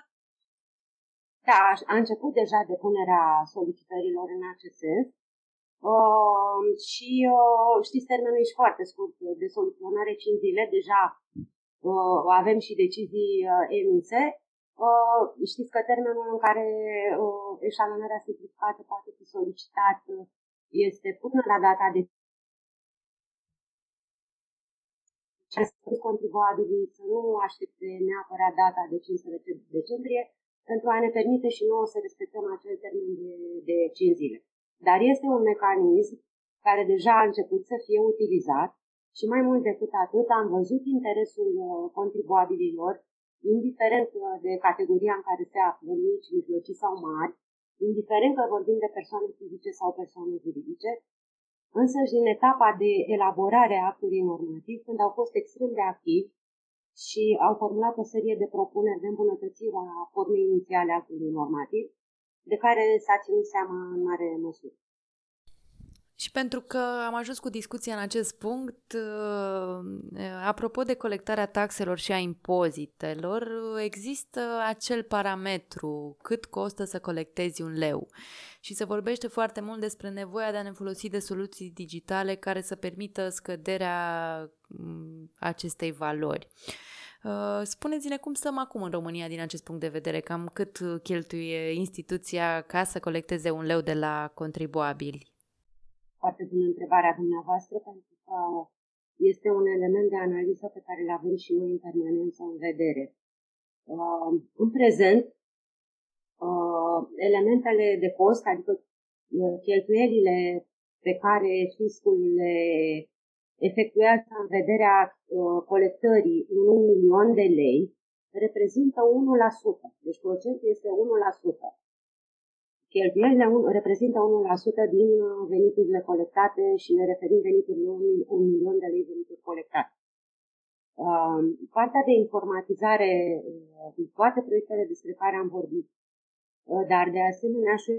Da, a început deja depunerea solicitărilor în acest sens. Uh, și uh, știți, termenul e foarte scurt, de soluționare 5 zile, deja uh, avem și decizii uh, emise. Uh, știți că termenul în care uh, eșalonarea simplificată poate fi solicitat uh, este până la data de contribuabilii să nu aștepte neapărat data de 15 decembrie, pentru a ne permite și nouă să respectăm acel termen de, de 5 zile. Dar este un mecanism care deja a început să fie utilizat și mai mult decât atât am văzut interesul uh, contribuabililor, indiferent uh, de categoria în care se află, mici, mijlocii sau mari, indiferent că vorbim de persoane fizice sau persoane juridice, însă și în etapa de elaborare a actului normativ, când au fost extrem de activi și au formulat o serie de propuneri de îmbunătățire a formei inițiale a actului normativ, de care s-a ținut seama în mare măsură. Și pentru că am ajuns cu discuția în acest punct, uh, apropo de colectarea taxelor și a impozitelor, există acel parametru cât costă să colectezi un leu. Și se vorbește foarte mult despre nevoia de a ne folosi de soluții digitale care să permită scăderea mm, acestei valori. Uh, spuneți-ne cum stăm acum în România din acest punct de vedere, cam cât cheltuie instituția ca să colecteze un leu de la contribuabili? Foarte bună întrebarea dumneavoastră, pentru că este un element de analiză pe care îl avem și noi în permanență în vedere. Uh, în prezent, uh, elementele de cost, adică cheltuielile pe care fiscul le efectuează în vederea uh, colectării unui milion de lei reprezintă 1%. Deci procentul este 1%. Cheltuielile reprezintă 1% din uh, veniturile colectate și ne referim veniturile un milion de lei venituri colectate. Uh, partea de informatizare, uh, toate proiectele despre care am vorbit, uh, dar de asemenea și,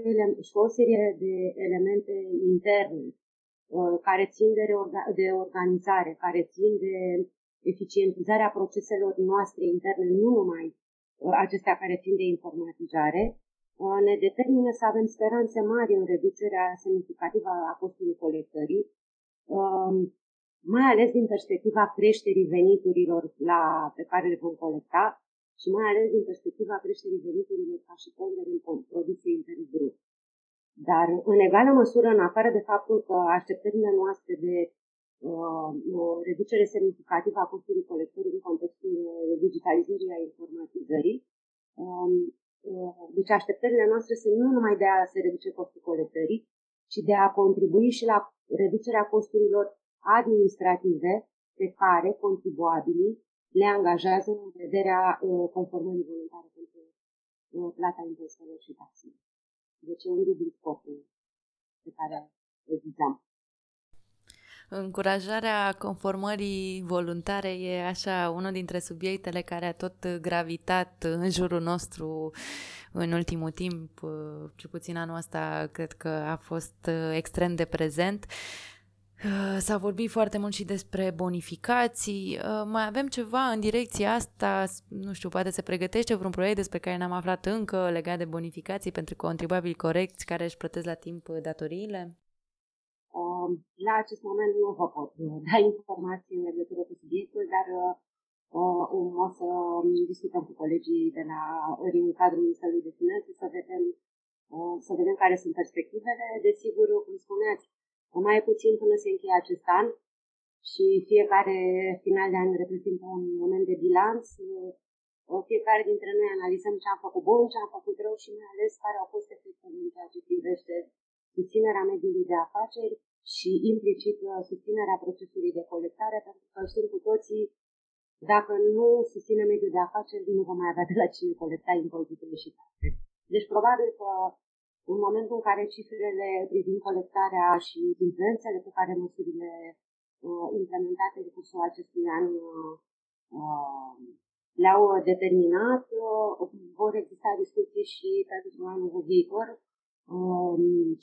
și o serie de elemente interne Uh, care țin de, reorga- de organizare, care țin de eficientizarea proceselor noastre interne, nu numai uh, acestea care țin de informatizare, uh, ne determină să avem speranțe mari în reducerea semnificativă a costului colectării, um, mai ales din perspectiva creșterii veniturilor la, pe care le vom colecta și mai ales din perspectiva creșterii veniturilor ca și pondere în producție intern brut. Dar, în egală măsură, în afară de faptul că așteptările noastre de uh, o reducere semnificativă a costului colectării în contextul uh, digitalizării a informatizării, um, uh, deci așteptările noastre sunt nu numai de a se reduce costul colectării, ci de a contribui și la reducerea costurilor administrative pe care contribuabilii le angajează în vederea uh, conformării voluntare pentru uh, plata impozitelor și taxelor. Deci e un dublu scop pe care îl vizam. Încurajarea conformării voluntare e așa unul dintre subiectele care a tot gravitat în jurul nostru în ultimul timp, cel puțin anul ăsta cred că a fost extrem de prezent. Uh, s-a vorbit foarte mult și despre bonificații. Uh, mai avem ceva în direcția asta, nu știu, poate se pregătește vreun proiect despre care n-am aflat încă legat de bonificații pentru contribuabili corecți care își plătesc la timp datoriile? La acest moment nu vă pot da informații în legătură cu subiectul, dar um, o să discutăm cu colegii de la, din cadrul Ministerului de Finanțe să vedem, să vedem care sunt perspectivele. Desigur, cum spuneați, mai e puțin până se încheie acest an și fiecare final de an reprezintă un moment de bilanț. Fiecare dintre noi analizăm ce am făcut bun, ce am făcut rău și mai ales care au fost efectele în ceea ce privește susținerea mediului de afaceri și implicit susținerea procesului de colectare, pentru că știm cu toții, dacă nu susține mediul de afaceri, nu vom mai avea de la cine colecta impozitele și taxe. Deci probabil că în momentul în care cifrele privind colectarea și influențele pe care măsurile uh, implementate în cursul acestui an uh, uh le-au determinat, uh, vor exista discuții și pentru anul viitor uh,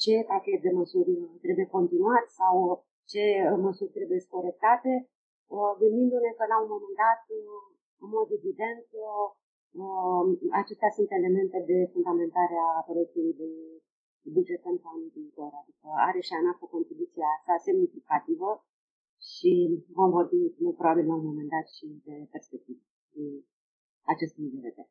ce pachet de măsuri trebuie continuat sau ce măsuri trebuie corectate, uh, gândindu-ne că la un moment dat, uh, în mod evident, uh, Uh, acestea sunt elemente de fundamentare a proiectului de buget pentru anul viitor, adică are și ANAF o contribuție sa semnificativă și vom vorbi probabil la un moment dat și de perspectivă din acest punct de vedere.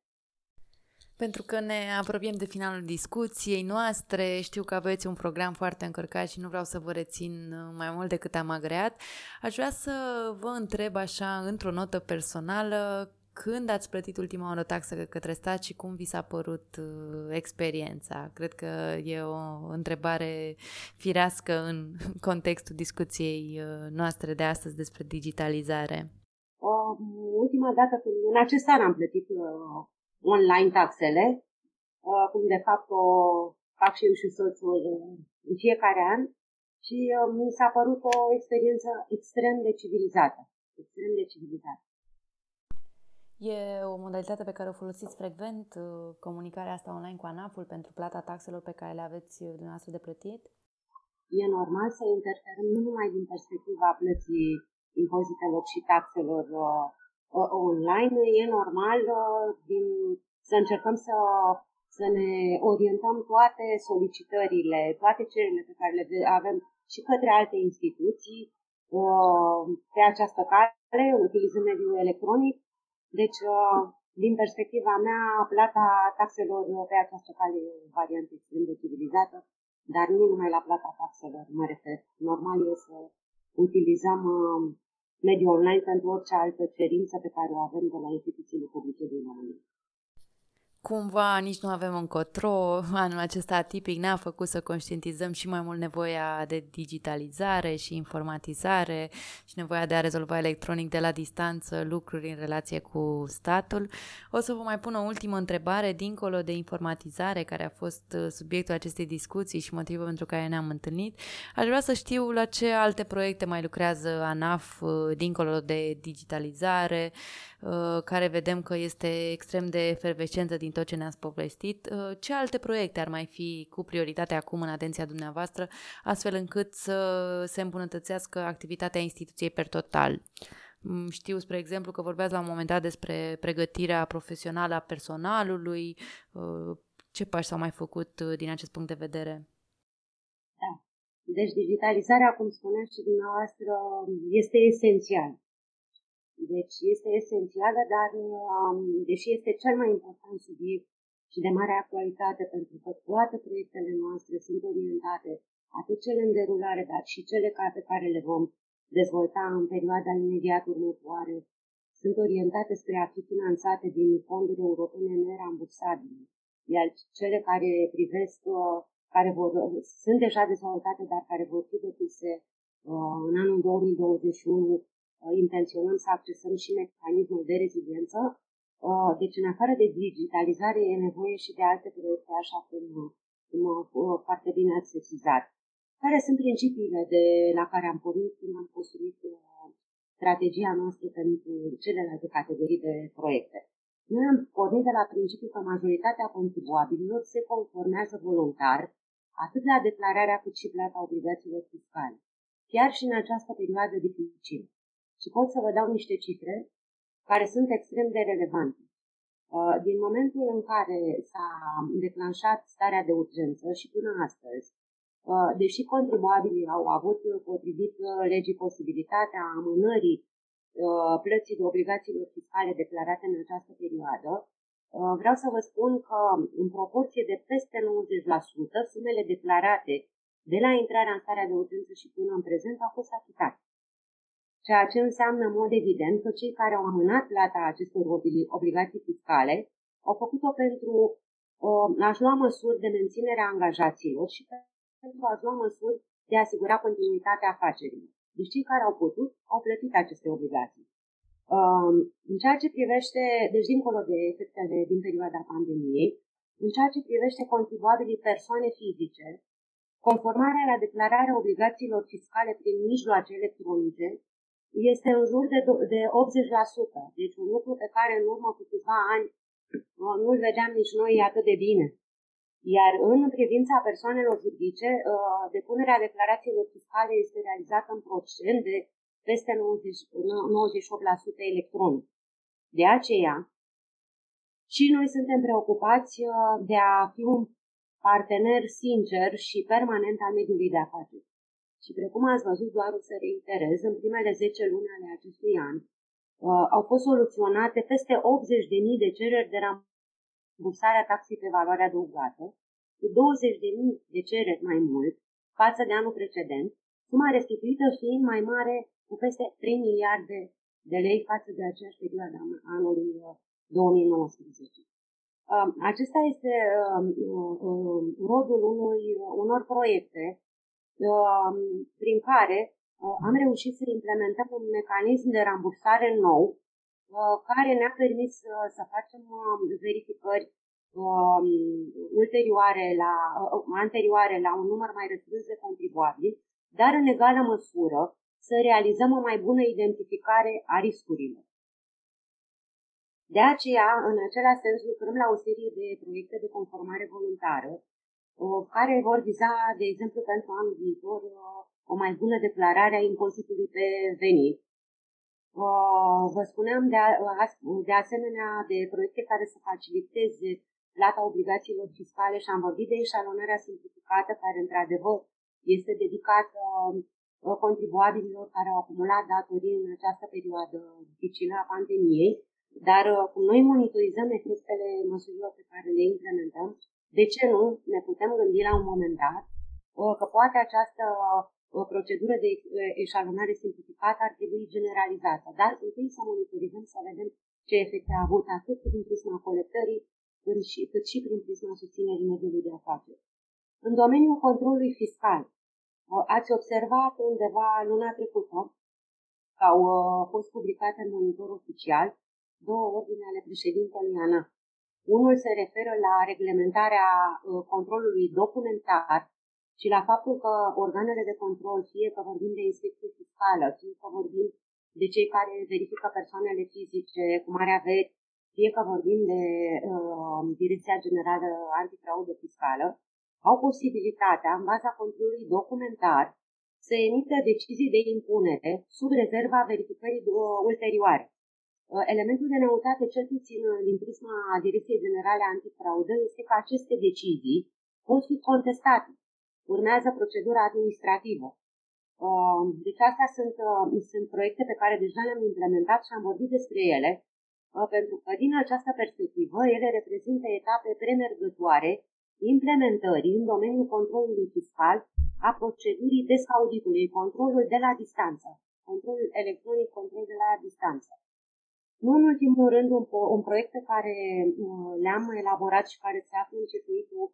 Pentru că ne apropiem de finalul discuției noastre, știu că aveți un program foarte încărcat și nu vreau să vă rețin mai mult decât am agreat. Aș vrea să vă întreb așa, într-o notă personală, când ați plătit ultima oară taxă către stat și cum vi s-a părut uh, experiența? Cred că e o întrebare firească în contextul discuției uh, noastre de astăzi despre digitalizare. Uh, ultima dată când în acest an am plătit uh, online taxele, uh, cum de fapt o fac și eu și soțul uh, în fiecare an și uh, mi s-a părut o experiență extrem de civilizată. Extrem de civilizată. E o modalitate pe care o folosiți frecvent, uh, comunicarea asta online cu ANAF-ul pentru plata taxelor pe care le aveți uh, dumneavoastră de plătit? E normal să interferăm nu numai din perspectiva plății impozitelor și taxelor uh, uh, online, e normal uh, din, să încercăm să, să ne orientăm toate solicitările, toate cererile pe care le avem și către alte instituții uh, pe această cale, utilizând mediul electronic, deci, uh, din perspectiva mea, plata taxelor pe această cale e o variantă extrem de civilizată, dar nu numai la plata taxelor mă refer. Normal e să utilizăm uh, mediul online pentru orice altă cerință pe care o avem de la instituțiile publice din România cumva nici nu avem încotro. Anul acesta atipic ne-a făcut să conștientizăm și mai mult nevoia de digitalizare și informatizare și nevoia de a rezolva electronic de la distanță lucruri în relație cu statul. O să vă mai pun o ultimă întrebare, dincolo de informatizare, care a fost uh, subiectul acestei discuții și motivul pentru care ne-am întâlnit. Aș vrea să știu la ce alte proiecte mai lucrează ANAF uh, dincolo de digitalizare, Uh, care vedem că este extrem de efervescentă din tot ce ne-ați povestit. Uh, ce alte proiecte ar mai fi cu prioritate acum în atenția dumneavoastră, astfel încât să se îmbunătățească activitatea instituției per total? Mm, știu, spre exemplu, că vorbeați la un moment dat despre pregătirea profesională a personalului. Uh, ce pași s-au mai făcut din acest punct de vedere? Da. Deci digitalizarea, cum spuneați și dumneavoastră, este esențială. Deci este esențială, dar um, deși este cel mai important subiect și de mare actualitate, pentru că toate proiectele noastre sunt orientate, atât cele în derulare, dar și cele pe care le vom dezvolta în perioada imediat următoare, sunt orientate spre a fi finanțate din fonduri europene nerambursabile. Iar cele care privesc, uh, care vor, sunt deja dezvoltate, dar care vor fi depuse uh, în anul 2021 Uh, intenționăm să accesăm și mecanismul de reziliență. Uh, deci, în afară de digitalizare, e nevoie și de alte proiecte, așa cum, cum uh, foarte bine ați sesizat. Care sunt principiile de, la care am pornit când am construit strategia noastră pentru celelalte categorii de proiecte? Noi am pornit de la principiul că majoritatea contribuabililor se conformează voluntar atât la declararea cât și plata obligațiilor fiscale, chiar și în această perioadă dificilă și pot să vă dau niște cifre care sunt extrem de relevante. Uh, din momentul în care s-a declanșat starea de urgență și până astăzi, Uh, deși contribuabilii au avut, potrivit legii, posibilitatea amânării plății de obligațiilor fiscale declarate în această perioadă, vreau să vă spun că în proporție de peste 90% sumele declarate de la intrarea în starea de urgență și până în prezent au fost achitate ceea ce înseamnă în mod evident că cei care au amânat plata acestor obligații fiscale au făcut-o pentru uh, a-și lua măsuri de menținere a angajaților și pentru a-și lua măsuri de a asigura continuitatea afacerilor. Deci cei care au putut au plătit aceste obligații. Uh, în ceea ce privește, deci dincolo de efectele din perioada pandemiei, în ceea ce privește contribuabilii persoane fizice, conformarea la declararea obligațiilor fiscale prin mijloace electronice este în jur de, de 80%. Deci un lucru pe care în urmă cu câțiva ani nu-l vedeam nici noi atât de bine. Iar în privința persoanelor juridice, uh, depunerea declarațiilor fiscale este realizată în procent de peste 90, 98% electronic. De aceea, și noi suntem preocupați uh, de a fi un partener sincer și permanent al mediului de afaceri. Și precum ați văzut, doar o să reiterez, în primele 10 luni ale acestui an uh, au fost soluționate peste 80.000 de cereri de rambursare a taxei pe valoare adăugată, cu 20.000 de cereri mai mult față de anul precedent, suma restituită fiind mai mare cu peste 3 miliarde de lei față de aceeași perioadă anului 2019. Uh, uh, acesta este uh, rodul unui, unor proiecte Um, prin care uh, am reușit să implementăm un mecanism de rambursare nou uh, care ne-a permis uh, să facem um, verificări um, ulterioare la, anterioare la un număr mai restrâns de contribuabili, dar în egală măsură să realizăm o mai bună identificare a riscurilor. De aceea, în același sens, lucrăm la o serie de proiecte de conformare voluntară care vor viza, de exemplu, pentru anul viitor, o mai bună declarare a impozitului pe venit. Vă spuneam de, a, de asemenea de proiecte care să faciliteze plata obligațiilor fiscale și am vorbit de eșalonarea simplificată, care într-adevăr este dedicată contribuabililor care au acumulat datorii în această perioadă dificilă a pandemiei, dar cum noi monitorizăm efectele măsurilor pe care le implementăm, de ce nu ne putem gândi la un moment dat uh, că poate această uh, procedură de uh, eșalonare simplificată ar trebui generalizată, dar întâi să monitorizăm să vedem ce efecte a avut atât prin prisma colectării cât și prin prisma susținerii mediului de afaceri. În domeniul controlului fiscal, ați observat undeva luna trecută că au fost publicate în monitor oficial două ordine ale președintelui ANA unul se referă la reglementarea uh, controlului documentar și la faptul că organele de control, fie că vorbim de inspecție fiscală, fie că vorbim de cei care verifică persoanele fizice cu mare averi, fie că vorbim de uh, Direcția Generală Antifraudă Fiscală, au posibilitatea, în baza controlului documentar, să emită decizii de impunere sub rezerva verificării uh, ulterioare. Uh, elementul de noutate, cel puțin uh, din prisma Direcției Generale Antifraudă, este că aceste decizii pot fi contestate. Urmează procedura administrativă. Uh, deci astea sunt, sunt proiecte pe care deja le-am implementat și am vorbit despre ele, pentru că din această perspectivă ele reprezintă etape premergătoare implementării în domeniul controlului fiscal a procedurii descauditului, controlul de la distanță, controlul electronic, control de la distanță. Nu în ultimul rând, un, un proiect pe care uh, le-am elaborat și care se află în circuitul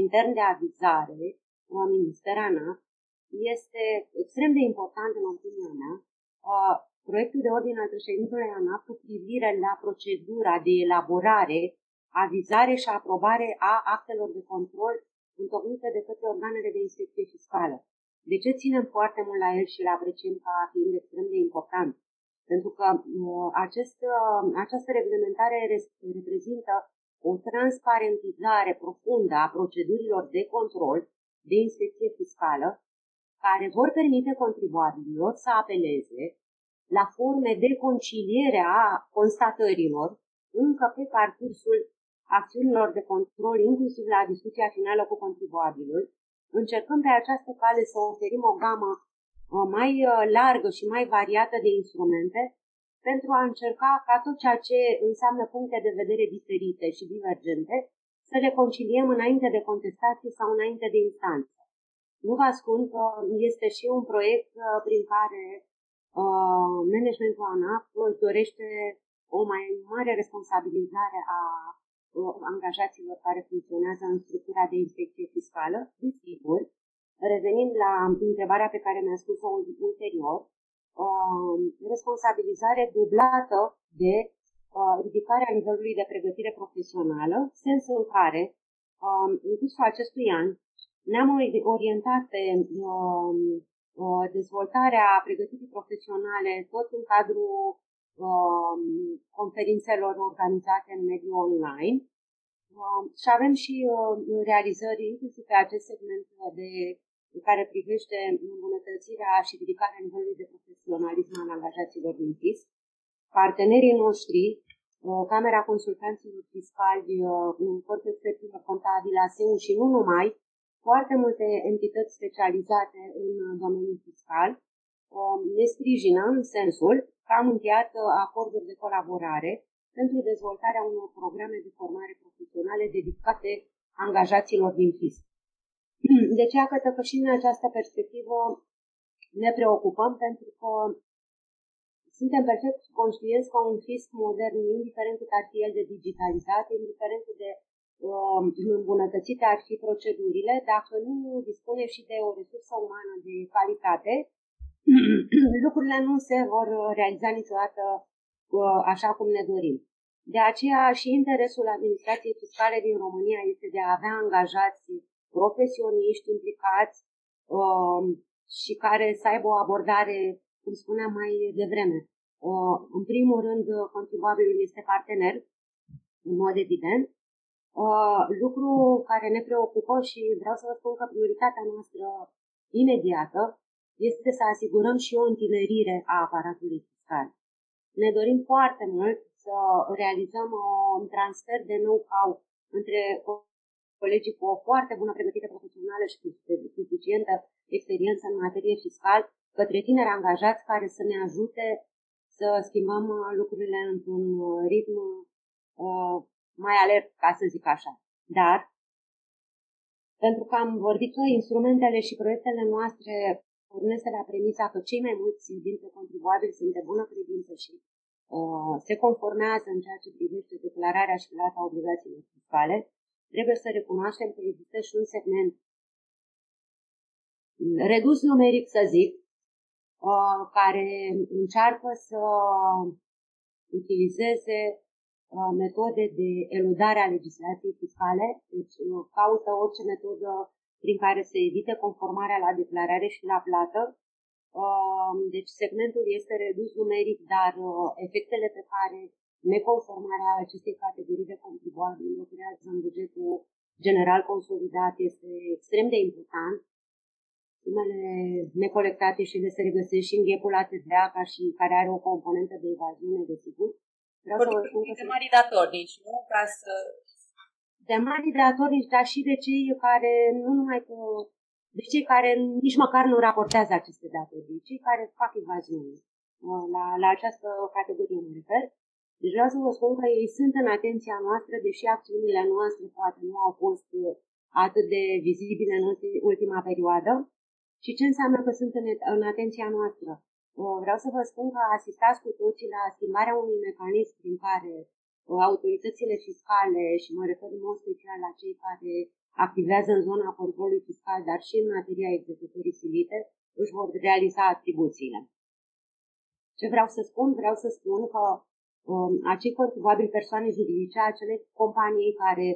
intern de avizare, uh, Ministerana, este extrem de important în opinia mea. Uh, proiectul de ordine al președintelui ANAP cu privire la procedura de elaborare, avizare și aprobare a actelor de control întocmite de către organele de inspecție fiscală. De ce ținem foarte mult la el și îl apreciem ca fiind extrem de important? Pentru că uh, acest, uh, această reglementare reprezintă o transparentizare profundă a procedurilor de control de inspecție fiscală care vor permite contribuabililor să apeleze la forme de conciliere a constatărilor încă pe parcursul acțiunilor de control, inclusiv la discuția finală cu contribuabilul, încercăm pe această cale să oferim o gamă uh, mai uh, largă și mai variată de instrumente pentru a încerca ca tot ceea ce înseamnă puncte de vedere diferite și divergente să le conciliem înainte de contestație sau înainte de instanță. Nu vă ascund că este și un proiect uh, prin care uh, managementul ANAP își dorește o mai mare responsabilizare a uh, angajaților care funcționează în structura de inspecție fiscală, desigur, revenind la întrebarea pe care mi-a spus-o ulterior, uh, responsabilizare dublată de uh, ridicarea nivelului de pregătire profesională, sens în care uh, în cursul acestui an ne-am orientat pe uh, uh, dezvoltarea pregătirii profesionale tot în cadrul uh, conferințelor organizate în mediul online. uh, și avem și uh, realizări inclusiv pe acest segment de care privește îmbunătățirea și ridicarea nivelului de profesionalism al angajaților din fisc. Partenerii noștri, uh, Camera Consultanților Fiscali, uh, Corpul Experților Contabile, ASEU și nu numai, foarte multe entități specializate în domeniul fiscal, uh, ne sprijină în sensul că am încheiat acorduri de colaborare pentru dezvoltarea unor programe de formare profesionale dedicate angajaților din fisc. De ce că că și în această perspectivă ne preocupăm pentru că suntem perfect conștienți că un fisc modern, indiferent cât ar fi el de digitalizat, indiferent cât de uh, îmbunătățite ar fi procedurile, dacă nu dispune și de o resursă umană de calitate, lucrurile nu se vor realiza niciodată uh, așa cum ne dorim. De aceea și interesul administrației fiscale din România este de a avea angajați profesioniști implicați uh, și care să aibă o abordare, cum spuneam mai devreme. Uh, în primul rând, contribuabilul este partener, în mod evident, uh, lucru care ne preocupă și vreau să vă spun că prioritatea noastră imediată este să asigurăm și o întinerire a aparatului fiscal. Ne dorim foarte mult să realizăm un transfer de know-how între colegii cu o foarte bună pregătire profesională și cu suficientă experiență în materie fiscal către tineri angajați care să ne ajute să schimbăm uh, lucrurile într-un uh, ritm uh, mai alert, ca să zic așa. Dar, pentru că am vorbit că instrumentele și proiectele noastre pornesc la premisa că cei mai mulți dintre contribuabili sunt de bună credință și uh, se conformează în ceea ce privește declararea și plata obligațiilor fiscale, trebuie să recunoaștem că există și un segment redus numeric, să zic, uh, care încearcă să utilizeze uh, metode de eludare a legislației fiscale, deci uh, caută orice metodă prin care să evite conformarea la declarare și la plată. Deci segmentul este redus numeric, dar efectele pe care neconformarea acestei categorii de contribuabili o creează în bugetul general consolidat este extrem de important. Sumele necolectate și le se regăsesc și în ghepul la TVA, ca și care are o componentă de evaziune, desigur. Vreau să vă spun că de mari datornici, nu? Ca să... De mari datornici, dar și de cei care, nu numai că de cei care nici măcar nu raportează aceste datorii, cei care fac evaziune. La, la această categorie mă refer. Deci vreau să vă spun că ei sunt în atenția noastră, deși acțiunile noastre poate nu au fost uh, atât de vizibile în ultima perioadă. Și ce înseamnă că sunt în, în atenția noastră? Uh, vreau să vă spun că asistați cu toții la schimbarea unui mecanism prin care uh, autoritățile fiscale, și mă refer în mod special la cei care activează în zona controlului fiscal, dar și în materia executorii silite, își vor realiza atribuțiile. Ce vreau să spun? Vreau să spun că uh, acei contribuabili persoane juridice, acele companii care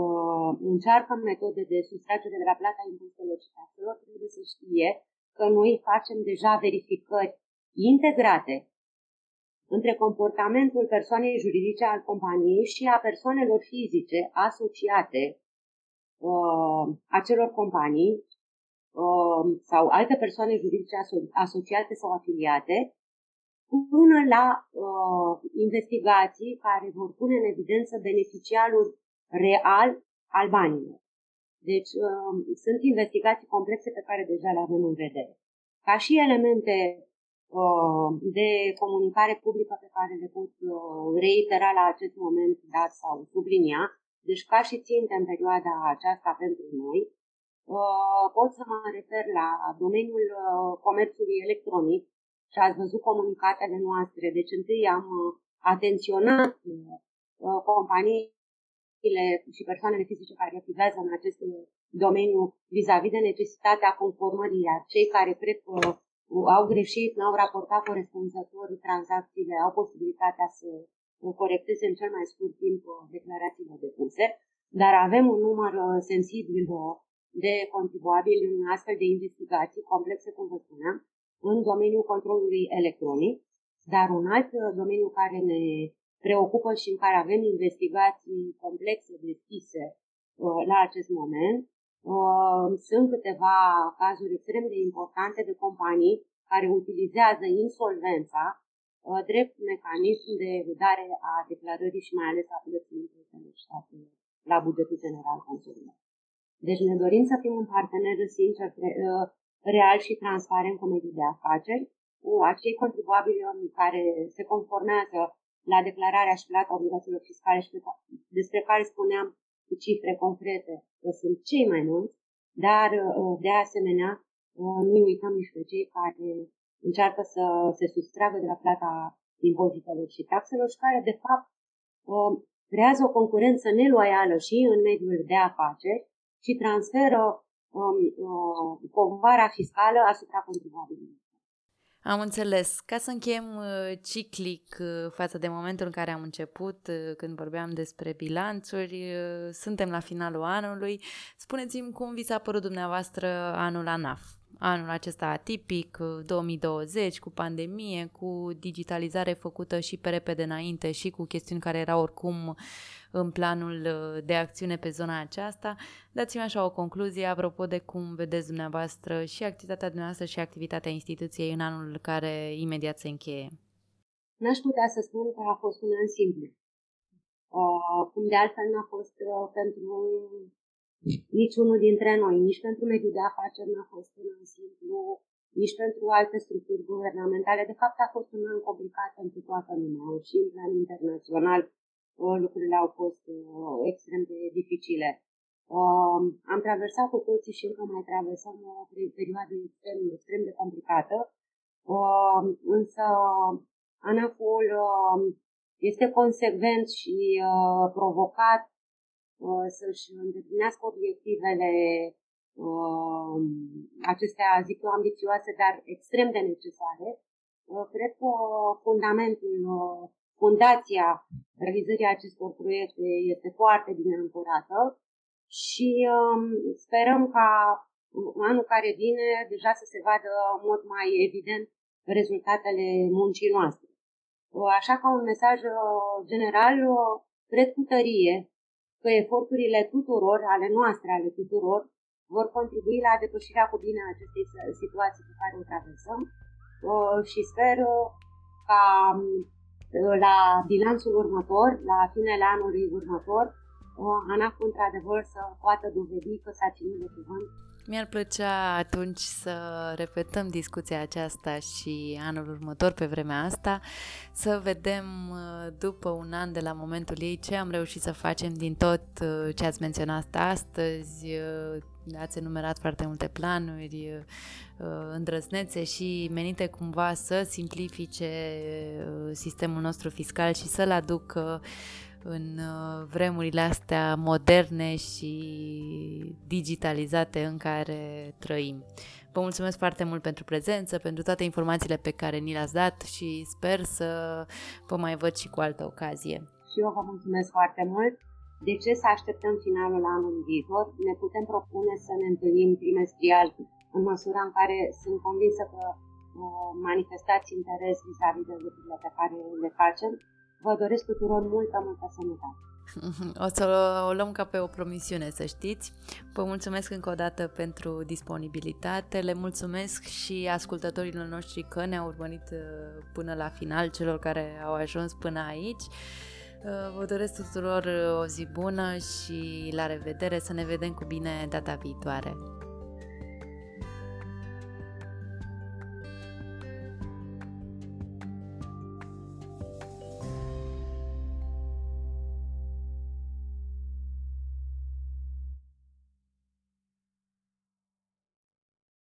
uh, încearcă metode de sustragere de la plata impozitelor și taxelor, trebuie să știe că noi facem deja verificări integrate între comportamentul persoanei juridice al companiei și a persoanelor fizice asociate uh, acelor companii uh, sau alte persoane juridice aso- asociate sau afiliate până la uh, investigații care vor pune în evidență beneficiarul real al banilor. Deci uh, sunt investigații complexe pe care deja le avem în vedere. Ca și elemente uh, de comunicare publică pe care le pot uh, reitera la acest moment dat sau sublinia, deci ca și ținte în perioada aceasta pentru noi, uh, pot să mă refer la domeniul uh, comerțului electronic și ați văzut comunicatele noastre. Deci întâi am uh, atenționat companiile și persoanele fizice care activează în acest domeniu vis-a-vis de necesitatea conformării, iar cei care cred că au greșit, n-au raportat corespunzător tranzacțiile, au posibilitatea să corecteze în cel mai scurt timp uh, declarațiile depuse, dar avem un număr uh, sensibil uh, de contribuabili în astfel de investigații complexe, cum vă spuneam, în domeniul controlului electronic, dar un alt domeniu care ne preocupă și în care avem investigații complexe deschise la acest moment sunt câteva cazuri extrem de importante de companii care utilizează insolvența Uh, drept mecanism de dare a declarării și mai ales a plății impozitelor state la bugetul general consolidat. Deci ne dorim să fim un partener sincer, uh, real și transparent cu mediul de afaceri, cu acei contribuabili care se conformează la declararea și plata obligațiilor fiscale și despre care spuneam cu cifre concrete că sunt cei mai mulți, dar uh, de asemenea nu uităm nici pe cei care încearcă să se sustragă de la plata impozitelor și taxelor și care, de fapt, um, creează o concurență neloială și în mediul de afaceri și transferă um, uh, povara fiscală asupra contribuabililor. Am înțeles. Ca să încheiem uh, ciclic uh, față de momentul în care am început, când vorbeam despre bilanțuri, suntem la finalul anului. Spuneți-mi cum vi s-a părut dumneavoastră anul ANAF? Anul acesta atipic, 2020, cu pandemie, cu digitalizare făcută și pe repede înainte și cu chestiuni care erau oricum în planul uh, de acțiune pe zona aceasta. Dați-mi așa o concluzie apropo de cum vedeți dumneavoastră și activitatea dumneavoastră și activitatea instituției în anul care imediat se încheie. N-aș putea să spun că a fost un an simplu. Uh, cum de altfel n-a fost uh, pentru niciunul dintre noi, nici pentru mediul de afaceri n-a fost un simplu, nici pentru alte structuri guvernamentale. De fapt, a fost un an complicat pentru toată lumea și în plan internațional lucrurile au fost uh, extrem de dificile. Uh, am traversat cu toții și încă mai traversăm o perioadă extrem, extrem de complicată, uh, însă ANAF-ul este consecvent și provocat Uh, să-și îndeplinească obiectivele uh, acestea, zic eu, ambițioase, dar extrem de necesare. Uh, cred că fundamentul, fundația realizării acestor proiecte este foarte bine ancorată și um, sperăm ca anul care vine deja să se vadă în mod mai evident rezultatele muncii noastre. Așa ca un mesaj general, cred cu tărie că eforturile tuturor, ale noastre, ale tuturor, vor contribui la depășirea cu bine a acestei situații pe care o traversăm. Uh, și sper uh, ca uh, la bilanțul următor, la finele anului următor, ANAF într-adevăr să poată dovedi că s-a ținut de cuvânt mi-ar plăcea atunci să repetăm discuția aceasta și anul următor pe vremea asta, să vedem uh, după un an de la momentul ei ce am reușit să facem din tot uh, ce ați menționat astăzi. Uh, ați enumerat foarte multe planuri îndrăznețe și menite cumva să simplifice sistemul nostru fiscal și să-l aducă în uh, vremurile astea moderne și digitalizate în care trăim. Vă mulțumesc foarte mult pentru prezență, pentru toate informațiile pe care ni le-ați dat și sper să vă mai văd și cu altă ocazie. Și eu vă mulțumesc foarte mult. De ce să așteptăm finalul anului viitor? Ne putem propune să ne întâlnim trimestrial în măsura în care sunt convinsă că uh, manifestați interes vis-a-vis de lucrurile pe care le facem Vă doresc tuturor multă, multă sănătate. O să o luăm ca pe o promisiune, să știți. Vă mulțumesc încă o dată pentru disponibilitate, le mulțumesc și ascultătorilor noștri că ne-au urmărit uh, până la final, celor care au ajuns până aici. Vă doresc tuturor o zi bună și la revedere, să ne vedem cu bine data viitoare.